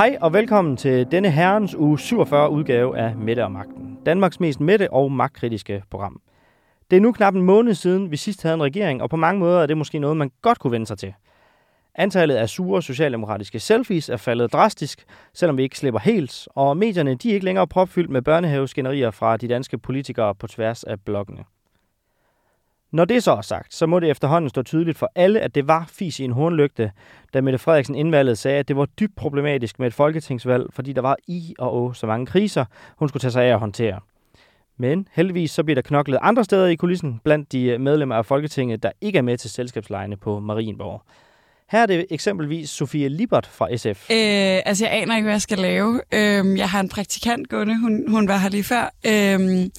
Hej og velkommen til denne herrens uge 47 udgave af Mette og Magten. Danmarks mest mætte og magtkritiske program. Det er nu knap en måned siden, vi sidst havde en regering, og på mange måder er det måske noget, man godt kunne vende sig til. Antallet af sure socialdemokratiske selfies er faldet drastisk, selvom vi ikke slipper helt, og medierne de er ikke længere propfyldt med børnehaveskænderier fra de danske politikere på tværs af blokkene. Når det så er sagt, så må det efterhånden stå tydeligt for alle, at det var fis i en hornlygte, da Mette Frederiksen indvalget sagde, at det var dybt problematisk med et folketingsvalg, fordi der var i og å så mange kriser, hun skulle tage sig af at håndtere. Men heldigvis så bliver der knoklet andre steder i kulissen blandt de øh, medlemmer af Folketinget, der ikke er med til selskabslejene på Marienborg. Her er det eksempelvis Sofie Libert fra SF. Øh, altså, jeg aner ikke, hvad jeg skal lave. Øh, jeg har en praktikant gående, hun, hun var her lige før. Øh,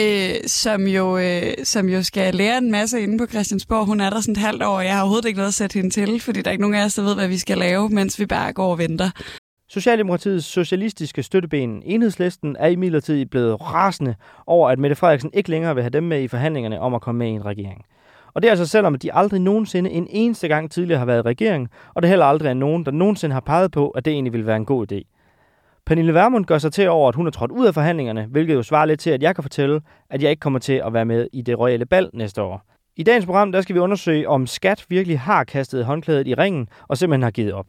øh, som, jo, øh, som jo skal lære en masse inde på Christiansborg. Hun er der sådan et halvt år, og jeg har overhovedet ikke noget at sætte hende til, fordi der er ikke nogen af os, der ved, hvad vi skal lave, mens vi bare går og venter. Socialdemokratiets socialistiske støtteben Enhedslisten er imidlertid blevet rasende over, at Mette Frederiksen ikke længere vil have dem med i forhandlingerne om at komme med i en regering. Og det er altså selvom de aldrig nogensinde en eneste gang tidligere har været i regering, og det heller aldrig er nogen, der nogensinde har peget på, at det egentlig ville være en god idé. Pernille Vermund gør sig til over, at hun er trådt ud af forhandlingerne, hvilket jo svarer lidt til, at jeg kan fortælle, at jeg ikke kommer til at være med i det royale bal næste år. I dagens program der skal vi undersøge, om skat virkelig har kastet håndklædet i ringen og simpelthen har givet op.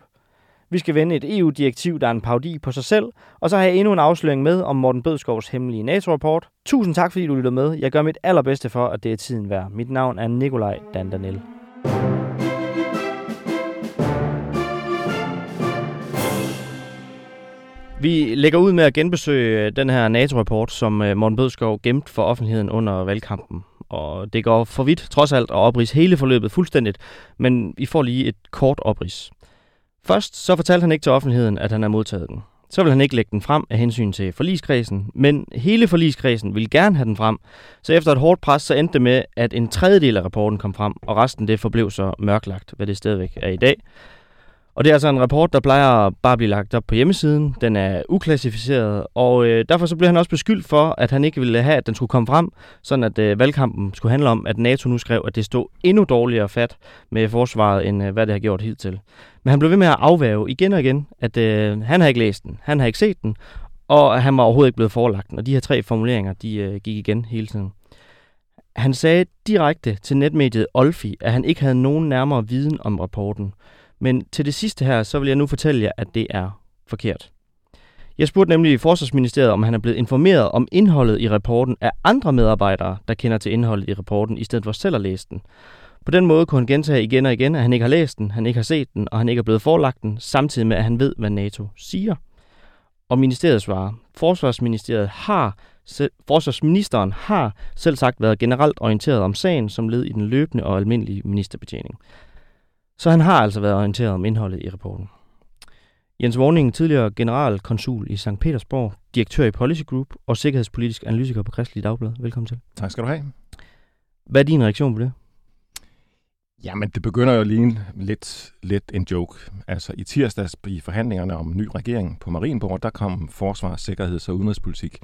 Vi skal vende et EU-direktiv, der er en parodi på sig selv, og så har jeg endnu en afsløring med om Morten Bødskovs hemmelige NATO-rapport. Tusind tak, fordi du lytter med. Jeg gør mit allerbedste for, at det er tiden værd. Mit navn er Nikolaj Dandanel. Vi lægger ud med at genbesøge øh, den her NATO-rapport, som øh, Morten Bødskov gemte for offentligheden under valgkampen. Og det går for vidt, trods alt, at oprids hele forløbet fuldstændigt, men vi får lige et kort oprids. Først så fortalte han ikke til offentligheden, at han har modtaget den. Så vil han ikke lægge den frem af hensyn til forliskredsen, men hele forliskredsen vil gerne have den frem. Så efter et hårdt pres, så endte det med, at en tredjedel af rapporten kom frem, og resten det forblev så mørklagt, hvad det stadigvæk er i dag. Og det er altså en rapport, der plejer bare at blive lagt op på hjemmesiden. Den er uklassificeret, og øh, derfor så blev han også beskyldt for, at han ikke ville have, at den skulle komme frem, sådan at øh, valgkampen skulle handle om, at NATO nu skrev, at det stod endnu dårligere fat med forsvaret, end øh, hvad det har gjort hidtil. Men han blev ved med at afvæve igen og igen, at øh, han har ikke læst den, han har ikke set den, og han var overhovedet ikke blevet forelagt den. Og de her tre formuleringer, de øh, gik igen hele tiden. Han sagde direkte til netmediet Olfi, at han ikke havde nogen nærmere viden om rapporten. Men til det sidste her, så vil jeg nu fortælle jer, at det er forkert. Jeg spurgte nemlig i Forsvarsministeriet, om han er blevet informeret om indholdet i rapporten af andre medarbejdere, der kender til indholdet i rapporten, i stedet for selv at læse den. På den måde kunne han gentage igen og igen, at han ikke har læst den, han ikke har set den, og han ikke er blevet forelagt den, samtidig med, at han ved, hvad NATO siger. Og ministeriet svarer, Forsvarsministeriet har, Forsvarsministeren har selv sagt været generelt orienteret om sagen som led i den løbende og almindelige ministerbetjening. Så han har altså været orienteret om indholdet i rapporten. Jens Vorning, tidligere generalkonsul i St. Petersborg, direktør i Policy Group og sikkerhedspolitisk analytiker på Kristelig Dagblad. Velkommen til. Tak skal du have. Hvad er din reaktion på det? Jamen, det begynder jo lige lidt, lidt en joke. Altså, i tirsdags i forhandlingerne om ny regering på Marienborg, der kom forsvar, sikkerheds- og udenrigspolitik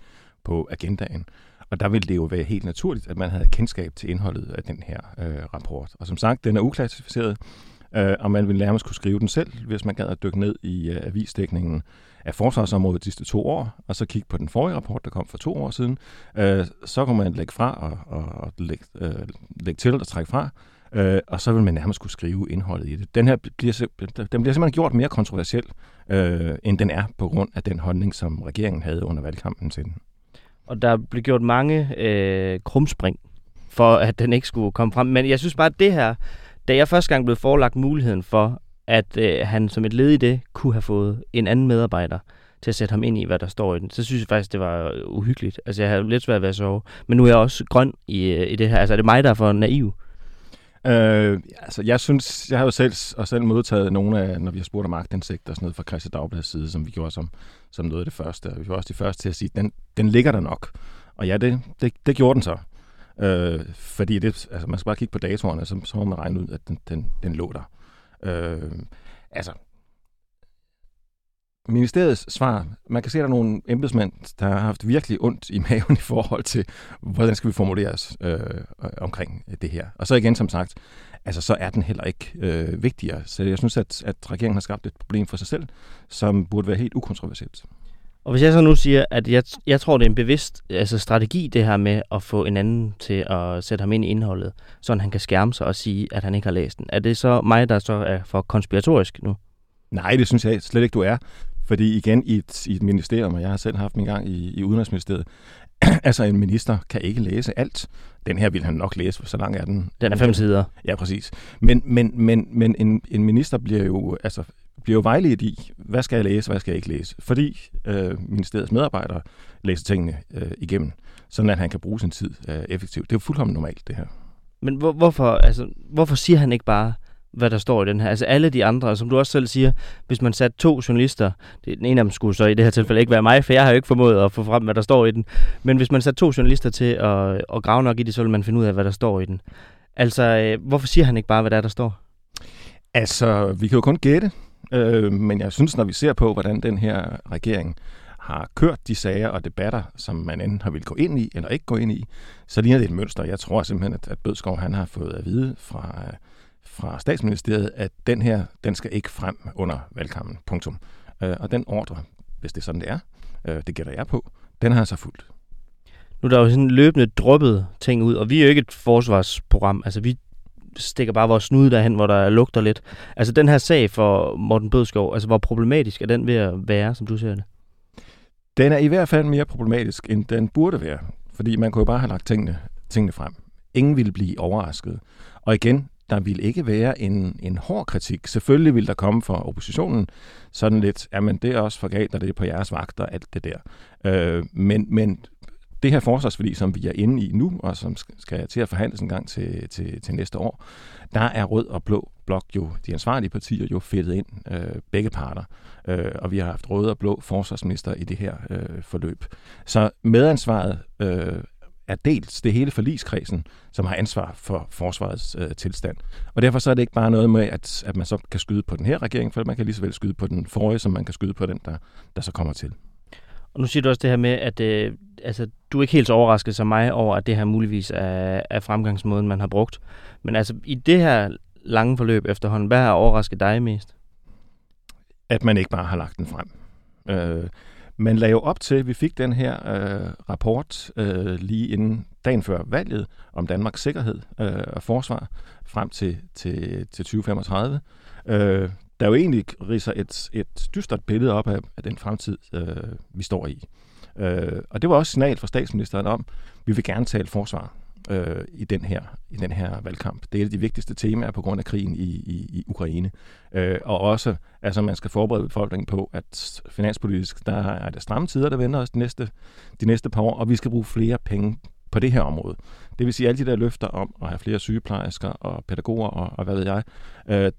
på agendaen. Og der ville det jo være helt naturligt, at man havde kendskab til indholdet af den her øh, rapport. Og som sagt, den er uklassificeret, øh, og man ville nærmest kunne skrive den selv, hvis man gad at dykke ned i øh, avisdækningen af forsvarsområdet de sidste to år, og så kigge på den forrige rapport, der kom for to år siden. Øh, så kunne man lægge fra og, og, og lægge, øh, lægge til og trække fra, øh, og så vil man nærmest kunne skrive indholdet i det. Den her bliver, den bliver simpelthen gjort mere kontroversiel, øh, end den er på grund af den holdning, som regeringen havde under valgkampen til den. Og der blev gjort mange øh, krumspring for, at den ikke skulle komme frem. Men jeg synes bare, at det her, da jeg første gang blev forelagt muligheden for, at øh, han som et led i det kunne have fået en anden medarbejder til at sætte ham ind i, hvad der står i den, så synes jeg faktisk, det var øh, uhyggeligt. Altså, jeg havde lidt svært ved at sove. Men nu er jeg også grøn i, øh, i det her. Altså, er det mig, der er for naiv? Øh, altså, jeg synes, jeg har jo selv, og selv modtaget nogle af, når vi har spurgt om magtindsigt og sådan noget fra Christi Dagbladets side, som vi gjorde som, som noget af det første. Vi var også de første til at sige, den, den ligger der nok. Og ja, det, det, det gjorde den så. Øh, fordi det, altså, man skal bare kigge på datorerne, så, så må man regne ud, at den, den, den lå der. Øh, altså, ministeriets svar, man kan se, at der er nogle embedsmænd, der har haft virkelig ondt i maven i forhold til, hvordan skal vi formulere os øh, øh, omkring det her. Og så igen, som sagt, altså så er den heller ikke øh, vigtigere. Så jeg synes, at, at regeringen har skabt et problem for sig selv, som burde være helt ukontroversielt. Og hvis jeg så nu siger, at jeg, jeg tror, det er en bevidst altså strategi, det her med at få en anden til at sætte ham ind i indholdet, så han kan skærme sig og sige, at han ikke har læst den. Er det så mig, der så er for konspiratorisk nu? Nej, det synes jeg slet ikke, du er. Fordi igen, i et, i et ministerium, og jeg har selv haft min gang i, i Udenrigsministeriet, altså en minister kan ikke læse alt. Den her vil han nok læse, for så lang er den. Den er fem sider. Ja, præcis. Men, men, men, men en, en minister bliver jo, altså, bliver jo vejledt i, hvad skal jeg læse, hvad skal jeg ikke læse. Fordi øh, ministeriets medarbejdere læser tingene øh, igennem, sådan at han kan bruge sin tid øh, effektivt. Det er jo fuldkommen normalt, det her. Men hvor, hvorfor, altså, hvorfor siger han ikke bare, hvad der står i den her. Altså alle de andre, som du også selv siger, hvis man satte to journalister, det, den ene af dem skulle så i det her tilfælde ikke være mig, for jeg har jo ikke formået at få frem, hvad der står i den, men hvis man satte to journalister til at, at grave nok i det, så vil man finde ud af, hvad der står i den. Altså, øh, hvorfor siger han ikke bare, hvad der er, der står? Altså, vi kan jo kun gætte, øh, men jeg synes, når vi ser på, hvordan den her regering har kørt de sager og debatter, som man enten har vil gå ind i eller ikke gå ind i, så ligner det et mønster. Jeg tror simpelthen, at, at Bødskov han har fået at vide fra, fra statsministeriet, at den her, den skal ikke frem under valgkampen. Punktum. Øh, og den ordre, hvis det er sådan, det er, øh, det gætter jeg på, den har jeg så fuldt. Nu er der jo sådan løbende droppet ting ud, og vi er jo ikke et forsvarsprogram. Altså, vi stikker bare vores snude derhen, hvor der lugter lidt. Altså, den her sag for Morten Bødskov, altså, hvor problematisk er den ved at være, som du ser det? Den er i hvert fald mere problematisk, end den burde være. Fordi man kunne jo bare have lagt tingene, tingene frem. Ingen ville blive overrasket. Og igen, der vil ikke være en, en hård kritik. Selvfølgelig vil der komme fra oppositionen sådan lidt, jamen det er også for galt, og det er på jeres vagter, alt det der. Øh, men, men det her forsvarsforlig, som vi er inde i nu, og som skal til at forhandles en gang til, til, til næste år, der er rød og blå blok jo, de ansvarlige partier jo fedtet ind, øh, begge parter. Øh, og vi har haft røde og blå forsvarsminister i det her øh, forløb. Så medansvaret øh, er dels det hele forligskredsen, som har ansvar for forsvarets øh, tilstand. Og derfor så er det ikke bare noget med, at, at man så kan skyde på den her regering, for man kan lige så vel skyde på den forrige, som man kan skyde på den, der, der så kommer til. Og nu siger du også det her med, at øh, altså, du er ikke helt så overrasket som mig over, at det her muligvis er, er fremgangsmåden, man har brugt. Men altså, i det her lange forløb efterhånden, hvad har overrasket dig mest? At man ikke bare har lagt den frem. Øh, man lagde jo op til, at vi fik den her øh, rapport øh, lige inden dagen før valget om Danmarks sikkerhed øh, og forsvar frem til, til, til 2035. Øh, der jo egentlig riser et, et dystert billede op af, af den fremtid, øh, vi står i. Øh, og det var også signal fra statsministeren om, at vi vil gerne tale forsvar øh, i, den her, i den her valgkamp. Det er et af de vigtigste temaer på grund af krigen i, i, i Ukraine. Øh, og også, altså man skal forberede befolkningen på, at finanspolitisk, der er det stramme tider, der venter os de næste, de næste par år, og vi skal bruge flere penge på det her område. Det vil sige, alle de der løfter om at have flere sygeplejersker og pædagoger og, og hvad ved jeg, øh,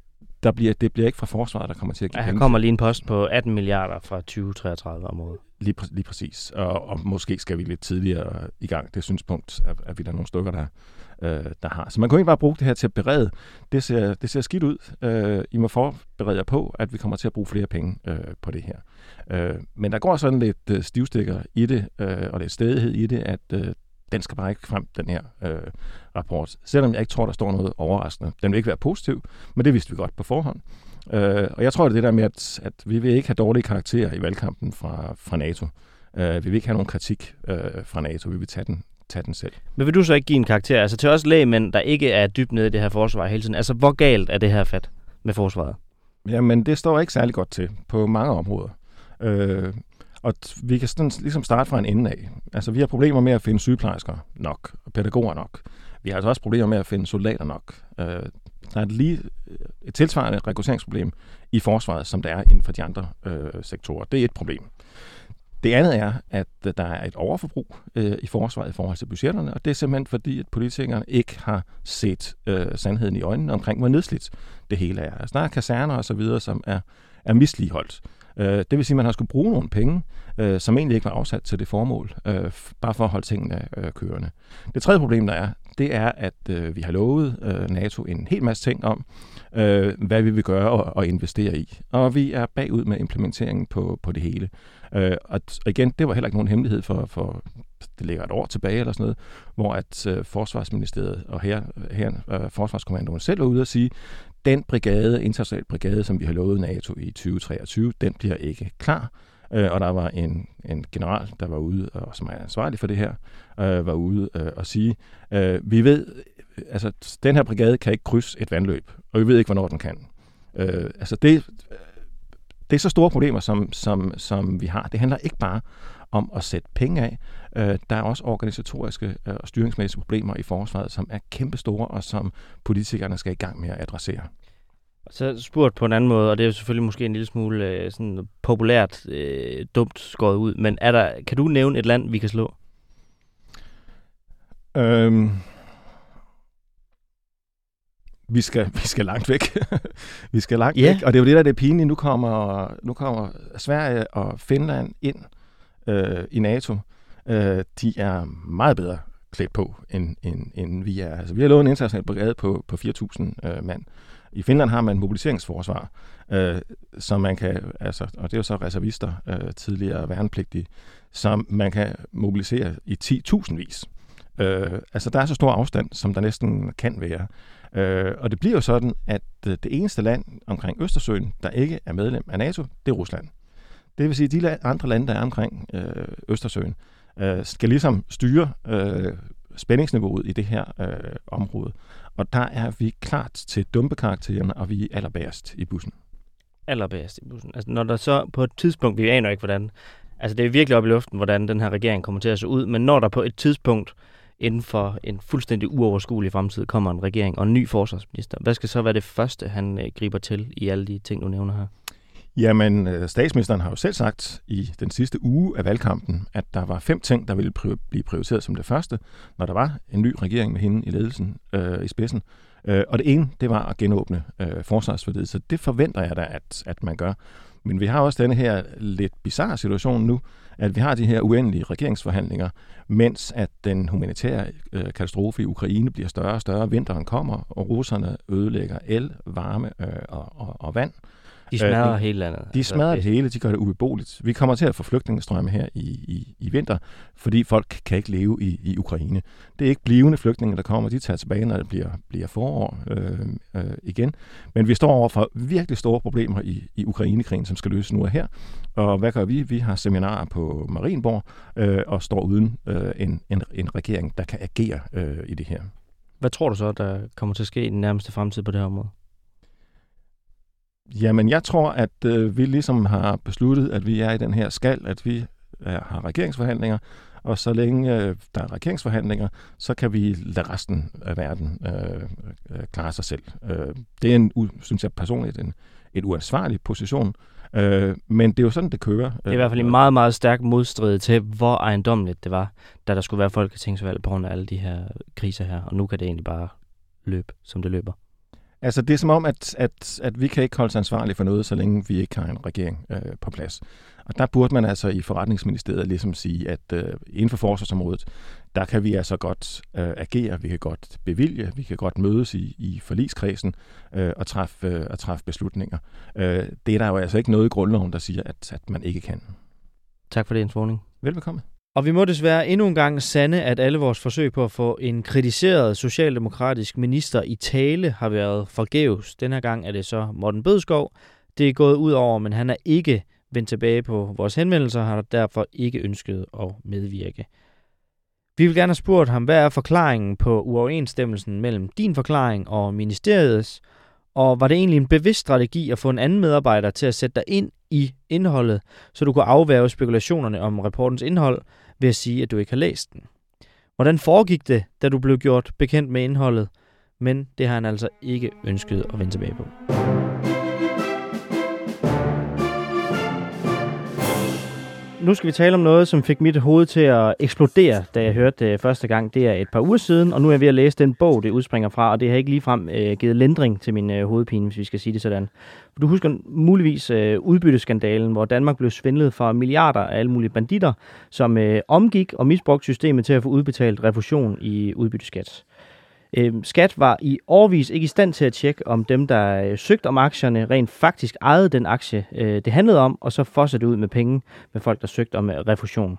der bliver, det bliver ikke fra forsvaret, der kommer til at give ja, penge. her kommer lige en post på 18 milliarder fra 2033 om året. Lige, præ- lige præcis. Og, og måske skal vi lidt tidligere i gang. Det synspunkt er, er vi der nogle stykker, der, øh, der har. Så man kan ikke bare bruge det her til at berede. Det ser, det ser skidt ud. Øh, I må forberede jer på, at vi kommer til at bruge flere penge øh, på det her. Øh, men der går sådan lidt øh, stivstikker i det, øh, og lidt stedighed i det, at øh, den skal bare ikke frem, den her øh, rapport. Selvom jeg ikke tror, der står noget overraskende. Den vil ikke være positiv, men det vidste vi godt på forhånd. Øh, og jeg tror, det er det der med, at, at vi vil ikke have dårlige karakterer i valgkampen fra, fra NATO. Øh, vi vil ikke have nogen kritik øh, fra NATO. Vi vil tage den, tage den selv. Men vil du så ikke give en karakter? Altså til os lægemænd, der ikke er dybt nede i det her forsvar hele tiden. Altså hvor galt er det her fat med forsvaret? Jamen, det står ikke særlig godt til på mange områder. Øh, og vi kan sådan, ligesom starte fra en ende af. Altså, vi har problemer med at finde sygeplejersker nok, og pædagoger nok. Vi har altså også problemer med at finde soldater nok. Øh, der er et, lige øh, et tilsvarende rekrutteringsproblem i forsvaret, som der er inden for de andre øh, sektorer. Det er et problem. Det andet er, at øh, der er et overforbrug øh, i forsvaret i forhold til budgetterne, og det er simpelthen fordi, at politikerne ikke har set øh, sandheden i øjnene omkring, hvor nedslidt det hele er. Altså, der er kaserner og så videre, som er, er misligeholdt. Øh, det vil sige, at man har skulle bruge nogle penge, øh, som egentlig ikke var afsat til det formål, øh, bare for at holde tingene øh, kørende. Det tredje problem, der er, det er, at øh, vi har lovet øh, NATO en hel masse ting om, øh, hvad vi vil gøre og, og investere i. Og vi er bagud med implementeringen på, på det hele. Øh, og, og igen, det var heller ikke nogen hemmelighed for, for det ligger et år tilbage eller sådan noget, hvor at øh, Forsvarsministeriet og her, her øh, Forsvarskommandoen selv var ude og sige, den brigade, international brigade, som vi har lovet NATO i 2023, den bliver ikke klar. Øh, og der var en, en general, der var ude, og som er ansvarlig for det her, øh, var ude øh, og sige, øh, vi ved, øh, altså den her brigade kan ikke krydse et vandløb, og vi ved ikke, hvornår den kan. Øh, altså det, øh, det er så store problemer, som, som, som vi har. Det handler ikke bare om at sætte penge af. Øh, der er også organisatoriske øh, og styringsmæssige problemer i forsvaret, som er kæmpestore, og som politikerne skal i gang med at adressere. Så spurgt på en anden måde, og det er jo selvfølgelig måske en lille smule øh, sådan populært øh, dumt skåret ud, men er der, kan du nævne et land, vi kan slå? Øhm, vi skal, vi skal langt væk. vi skal langt yeah. væk, og det er jo det, der er det pinlige. Nu kommer, nu kommer Sverige og Finland ind øh, i NATO. Øh, de er meget bedre klædt på, end, end, end vi er. Altså, vi har lovet en international brigade på, på 4.000 øh, mand. I Finland har man mobiliseringsforsvar, øh, som man kan, altså, og det er jo så reservister, øh, tidligere værnepligtige, som man kan mobilisere i 10.000 vis. Øh, altså, der er så stor afstand, som der næsten kan være. Øh, og det bliver jo sådan, at øh, det eneste land omkring Østersøen, der ikke er medlem af NATO, det er Rusland. Det vil sige, at de andre lande, der er omkring øh, Østersøen, øh, skal ligesom styre øh, spændingsniveauet i det her øh, område. Og der er vi klart til dumpekaraktererne, og vi er allerbærest i bussen. Allerbærest i bussen. Altså når der så på et tidspunkt, vi aner ikke hvordan, altså det er virkelig op i luften, hvordan den her regering kommer til at se ud, men når der på et tidspunkt inden for en fuldstændig uoverskuelig fremtid kommer en regering og en ny forsvarsminister, hvad skal så være det første, han øh, griber til i alle de ting, du nævner her? Jamen, øh, statsministeren har jo selv sagt i den sidste uge af valgkampen, at der var fem ting, der ville blive prioriteret som det første, når der var en ny regering med hende i ledelsen øh, i spidsen. Øh, og det ene, det var at genåbne øh, forsvarsforledet, så det forventer jeg da, at, at man gør. Men vi har også denne her lidt bizarre situation nu, at vi har de her uendelige regeringsforhandlinger, mens at den humanitære øh, katastrofe i Ukraine bliver større og større. Vinteren kommer, og russerne ødelægger el, varme øh, og, og, og vand. De smadrer øh, hele landet. De altså, smadrer det hele, de gør det ubeboeligt. Vi kommer til at få flygtningestrømme her i, i, i vinter, fordi folk kan ikke leve i, i Ukraine. Det er ikke blivende flygtninge, der kommer, de tager tilbage, når det bliver, bliver forår øh, øh, igen. Men vi står over for virkelig store problemer i, i Ukrainekrigen, som skal løses nu og her. Og hvad gør vi? Vi har seminarer på Marienborg øh, og står uden øh, en, en, en regering, der kan agere øh, i det her. Hvad tror du så, der kommer til at ske i den nærmeste fremtid på det her område? Jamen, jeg tror, at øh, vi ligesom har besluttet, at vi er i den her skal, at vi er, har regeringsforhandlinger, og så længe øh, der er regeringsforhandlinger, så kan vi lade resten af verden øh, øh, klare sig selv. Øh, det er, en, synes jeg personligt, en, en uansvarlig position, øh, men det er jo sådan, det kører. Det er i hvert fald en meget, meget stærk modstrid til, hvor ejendomligt det var, da der skulle være folketingsvalg på grund af alle de her kriser her, og nu kan det egentlig bare løbe, som det løber. Altså, det er som om, at, at, at vi kan ikke holde sig ansvarlige for noget, så længe vi ikke har en regering øh, på plads. Og der burde man altså i forretningsministeriet ligesom sige, at øh, inden for forsvarsområdet, der kan vi altså godt øh, agere, vi kan godt bevilge, vi kan godt mødes i, i forligskredsen øh, og, træffe, øh, og træffe beslutninger. Øh, det er der jo altså ikke noget i grundloven, der siger, at, at man ikke kan. Tak for det, Jens. Velbekomme. Og vi må desværre endnu en gang sande, at alle vores forsøg på at få en kritiseret socialdemokratisk minister i tale har været forgæves. Denne gang er det så Morten Bødskov. Det er gået ud over, men han er ikke vendt tilbage på vores henvendelser, har derfor ikke ønsket at medvirke. Vi vil gerne have spurgt ham, hvad er forklaringen på uoverensstemmelsen mellem din forklaring og ministeriets, og var det egentlig en bevidst strategi at få en anden medarbejder til at sætte dig ind i indholdet, så du kunne afværge spekulationerne om rapportens indhold, ved at sige, at du ikke har læst den. Hvordan foregik det, da du blev gjort bekendt med indholdet? Men det har han altså ikke ønsket at vende tilbage på. Nu skal vi tale om noget, som fik mit hoved til at eksplodere, da jeg hørte det første gang. Det er et par uger siden, og nu er jeg ved at læse den bog, det udspringer fra, og det har ikke ligefrem øh, givet lindring til min øh, hovedpine, hvis vi skal sige det sådan. Du husker muligvis øh, udbytteskandalen, hvor Danmark blev svindlet for milliarder af alle mulige banditter, som øh, omgik og misbrugte systemet til at få udbetalt refusion i udbytteskat. Øh, Skat var i årvis ikke i stand til at tjekke, om dem, der øh, søgte om aktierne, rent faktisk ejede den aktie, øh, det handlede om, og så fossede ud med penge med folk, der søgte om øh, refusion.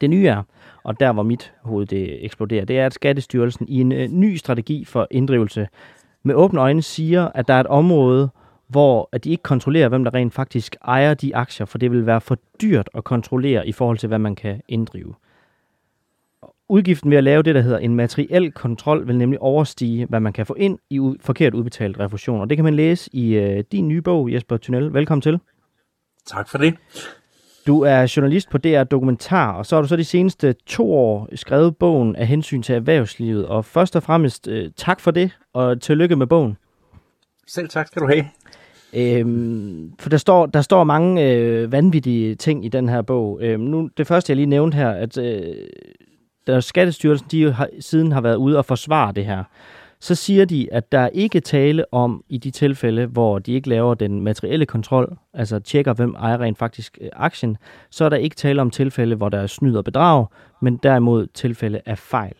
Det nye er, og der hvor mit hoved det eksploderer, det er, at Skattestyrelsen i en øh, ny strategi for inddrivelse med åbne øjne siger, at der er et område, hvor at de ikke kontrollerer, hvem der rent faktisk ejer de aktier, for det vil være for dyrt at kontrollere i forhold til, hvad man kan inddrive. Udgiften ved at lave det, der hedder en materiel kontrol, vil nemlig overstige, hvad man kan få ind i u- forkert udbetalt refusion. Og det kan man læse i øh, din nye bog, Jesper Tunnel. Velkommen til. Tak for det. Du er journalist på DR Dokumentar, og så har du så de seneste to år skrevet bogen af hensyn til erhvervslivet. Og først og fremmest øh, tak for det, og tillykke med bogen. Selv tak skal du have. Øhm, for der står, der står mange øh, vanvittige ting i den her bog. Øhm, nu, det første, jeg lige nævnte her, at øh, der Skattestyrelsen de har, siden har været ude og forsvare det her, så siger de, at der ikke tale om i de tilfælde, hvor de ikke laver den materielle kontrol, altså tjekker, hvem ejer rent faktisk øh, aktien, så er der ikke tale om tilfælde, hvor der er snyd og bedrag, men derimod tilfælde af fejl.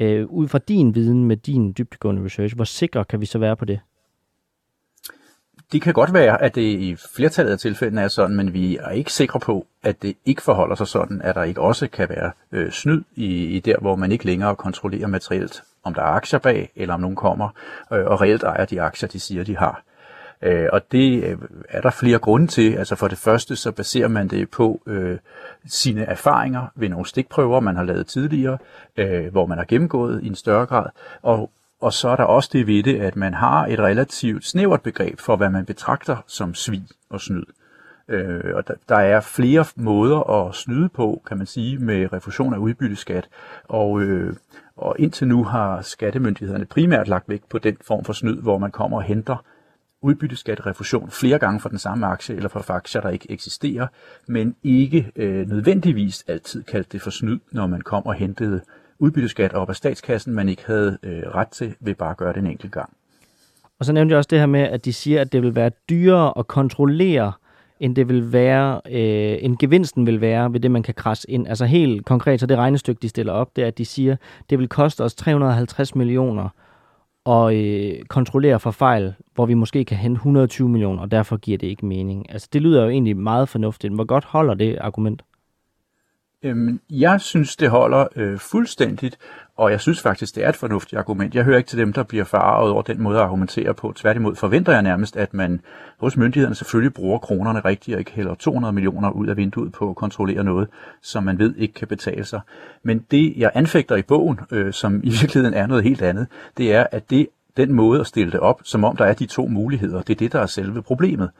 Øh, ud fra din viden med din dybdegående research, hvor sikre kan vi så være på det? Det kan godt være, at det i flertallet af tilfældene er sådan, men vi er ikke sikre på, at det ikke forholder sig sådan, at der ikke også kan være øh, snyd i, i der, hvor man ikke længere kontrollerer materielt, om der er aktier bag, eller om nogen kommer øh, og reelt ejer de aktier, de siger, de har. Øh, og det øh, er der flere grunde til. Altså for det første, så baserer man det på øh, sine erfaringer ved nogle stikprøver, man har lavet tidligere, øh, hvor man har gennemgået i en større grad. Og og så er der også det ved det, at man har et relativt snævert begreb for, hvad man betragter som svig og snyd. Øh, og der, der er flere måder at snyde på, kan man sige, med refusion af udbytteskat. Og, øh, og indtil nu har skattemyndighederne primært lagt vægt på den form for snyd, hvor man kommer og henter udbytteskatterefusion flere gange for den samme aktie eller for aktier, der ikke eksisterer, men ikke øh, nødvendigvis altid kaldt det for snyd, når man kom og hentede udbytteskat op af statskassen, man ikke havde øh, ret til ved bare at gøre det en enkelt gang. Og så nævnte jeg også det her med, at de siger, at det vil være dyrere at kontrollere, end det vil være, øh, end gevinsten vil være ved det, man kan krasse ind. Altså helt konkret, så det regnestykke, de stiller op, det er, at de siger, det vil koste os 350 millioner at øh, kontrollere for fejl, hvor vi måske kan hente 120 millioner, og derfor giver det ikke mening. Altså det lyder jo egentlig meget fornuftigt. Hvor godt holder det argument? Øhm, jeg synes, det holder øh, fuldstændigt, og jeg synes faktisk, det er et fornuftigt argument. Jeg hører ikke til dem, der bliver farvet over den måde at argumentere på. Tværtimod forventer jeg nærmest, at man hos myndighederne selvfølgelig bruger kronerne rigtigt, og ikke hælder 200 millioner ud af vinduet på at kontrollere noget, som man ved ikke kan betale sig. Men det, jeg anfægter i bogen, øh, som i virkeligheden er noget helt andet, det er, at det den måde at stille det op, som om der er de to muligheder, det er det, der er selve problemet.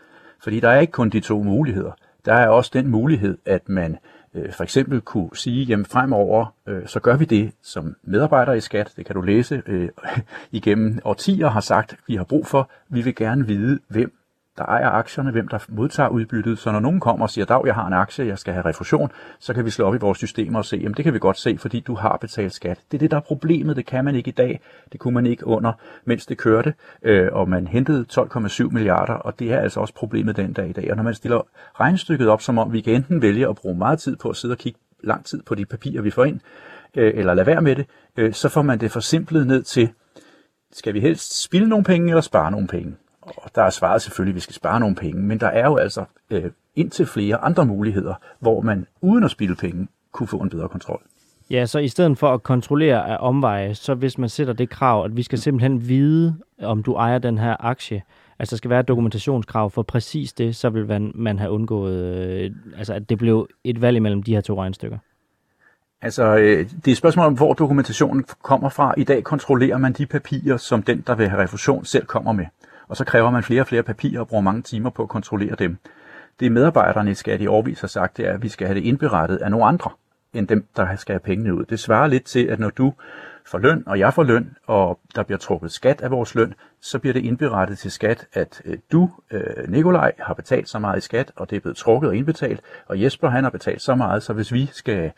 Fordi der er ikke kun de to muligheder. Der er også den mulighed, at man øh, for eksempel kunne sige, jamen fremover, øh, så gør vi det, som medarbejdere i skat, det kan du læse, øh, igennem årtier har sagt, vi har brug for, vi vil gerne vide, hvem der ejer aktierne, hvem der modtager udbyttet. Så når nogen kommer og siger, dag, jeg har en aktie, jeg skal have refusion, så kan vi slå op i vores systemer og se, jamen det kan vi godt se, fordi du har betalt skat. Det er det, der er problemet. Det kan man ikke i dag. Det kunne man ikke under, mens det kørte, øh, og man hentede 12,7 milliarder, og det er altså også problemet den dag i dag. Og når man stiller regnestykket op, som om vi kan enten vælge at bruge meget tid på at sidde og kigge lang tid på de papirer, vi får ind, øh, eller lade være med det, øh, så får man det forsimplet ned til, skal vi helst spille nogle penge eller spare nogle penge? Og der er svaret selvfølgelig, at vi skal spare nogle penge, men der er jo altså øh, indtil flere andre muligheder, hvor man uden at spille penge kunne få en bedre kontrol. Ja, så i stedet for at kontrollere af omveje, så hvis man sætter det krav, at vi skal simpelthen vide, om du ejer den her aktie, altså der skal være et dokumentationskrav for præcis det, så vil man, man have undgået, øh, altså at det blev et valg imellem de her to regnstykker. Altså, øh, det er et spørgsmål om, hvor dokumentationen kommer fra. I dag kontrollerer man de papirer, som den, der vil have refusion, selv kommer med og så kræver man flere og flere papirer og bruger mange timer på at kontrollere dem. Det medarbejderne i Skat i årvis har sagt, det er, at vi skal have det indberettet af nogle andre, end dem, der skal have pengene ud. Det svarer lidt til, at når du får løn, og jeg får løn, og der bliver trukket skat af vores løn, så bliver det indberettet til skat, at øh, du, øh, Nikolaj, har betalt så meget i skat, og det er blevet trukket og indbetalt, og Jesper, han har betalt så meget, så hvis vi skal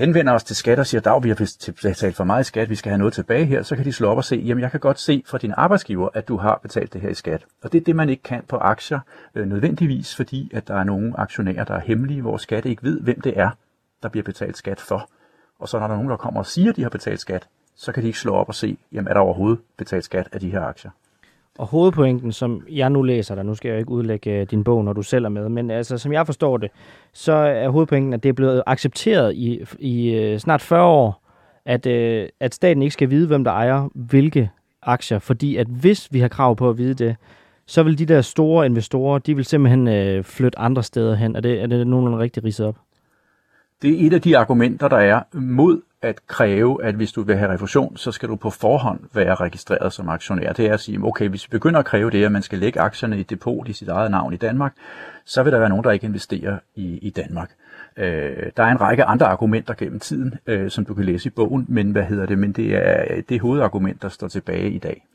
henvender os til skat og siger, at vi har betalt for meget i skat, vi skal have noget tilbage her, så kan de slå op og se, jamen jeg kan godt se fra din arbejdsgiver, at du har betalt det her i skat. Og det er det, man ikke kan på aktier øh, nødvendigvis, fordi at der er nogle aktionærer, der er hemmelige, hvor skat ikke ved, hvem det er, der bliver betalt skat for. Og så når der er nogen, der kommer og siger, at de har betalt skat, så kan de ikke slå op og se, jamen er der overhovedet betalt skat af de her aktier. Og hovedpointen, som jeg nu læser der, nu skal jeg jo ikke udlægge øh, din bog, når du selv er med, men altså, som jeg forstår det, så er hovedpointen, at det er blevet accepteret i, i øh, snart 40 år, at, øh, at staten ikke skal vide, hvem der ejer hvilke aktier, fordi at hvis vi har krav på at vide det, så vil de der store investorer, de vil simpelthen øh, flytte andre steder hen. Er det, er det nogenlunde rigtig ridset op? Det er et af de argumenter, der er mod at kræve, at hvis du vil have refusion, så skal du på forhånd være registreret som aktionær. Det er at sige, okay, hvis vi begynder at kræve det, at man skal lægge aktierne i depot i sit eget navn i Danmark, så vil der være nogen, der ikke investerer i, i Danmark. Øh, der er en række andre argumenter gennem tiden, øh, som du kan læse i bogen, men hvad hedder det? Men det er det hovedargument, der står tilbage i dag.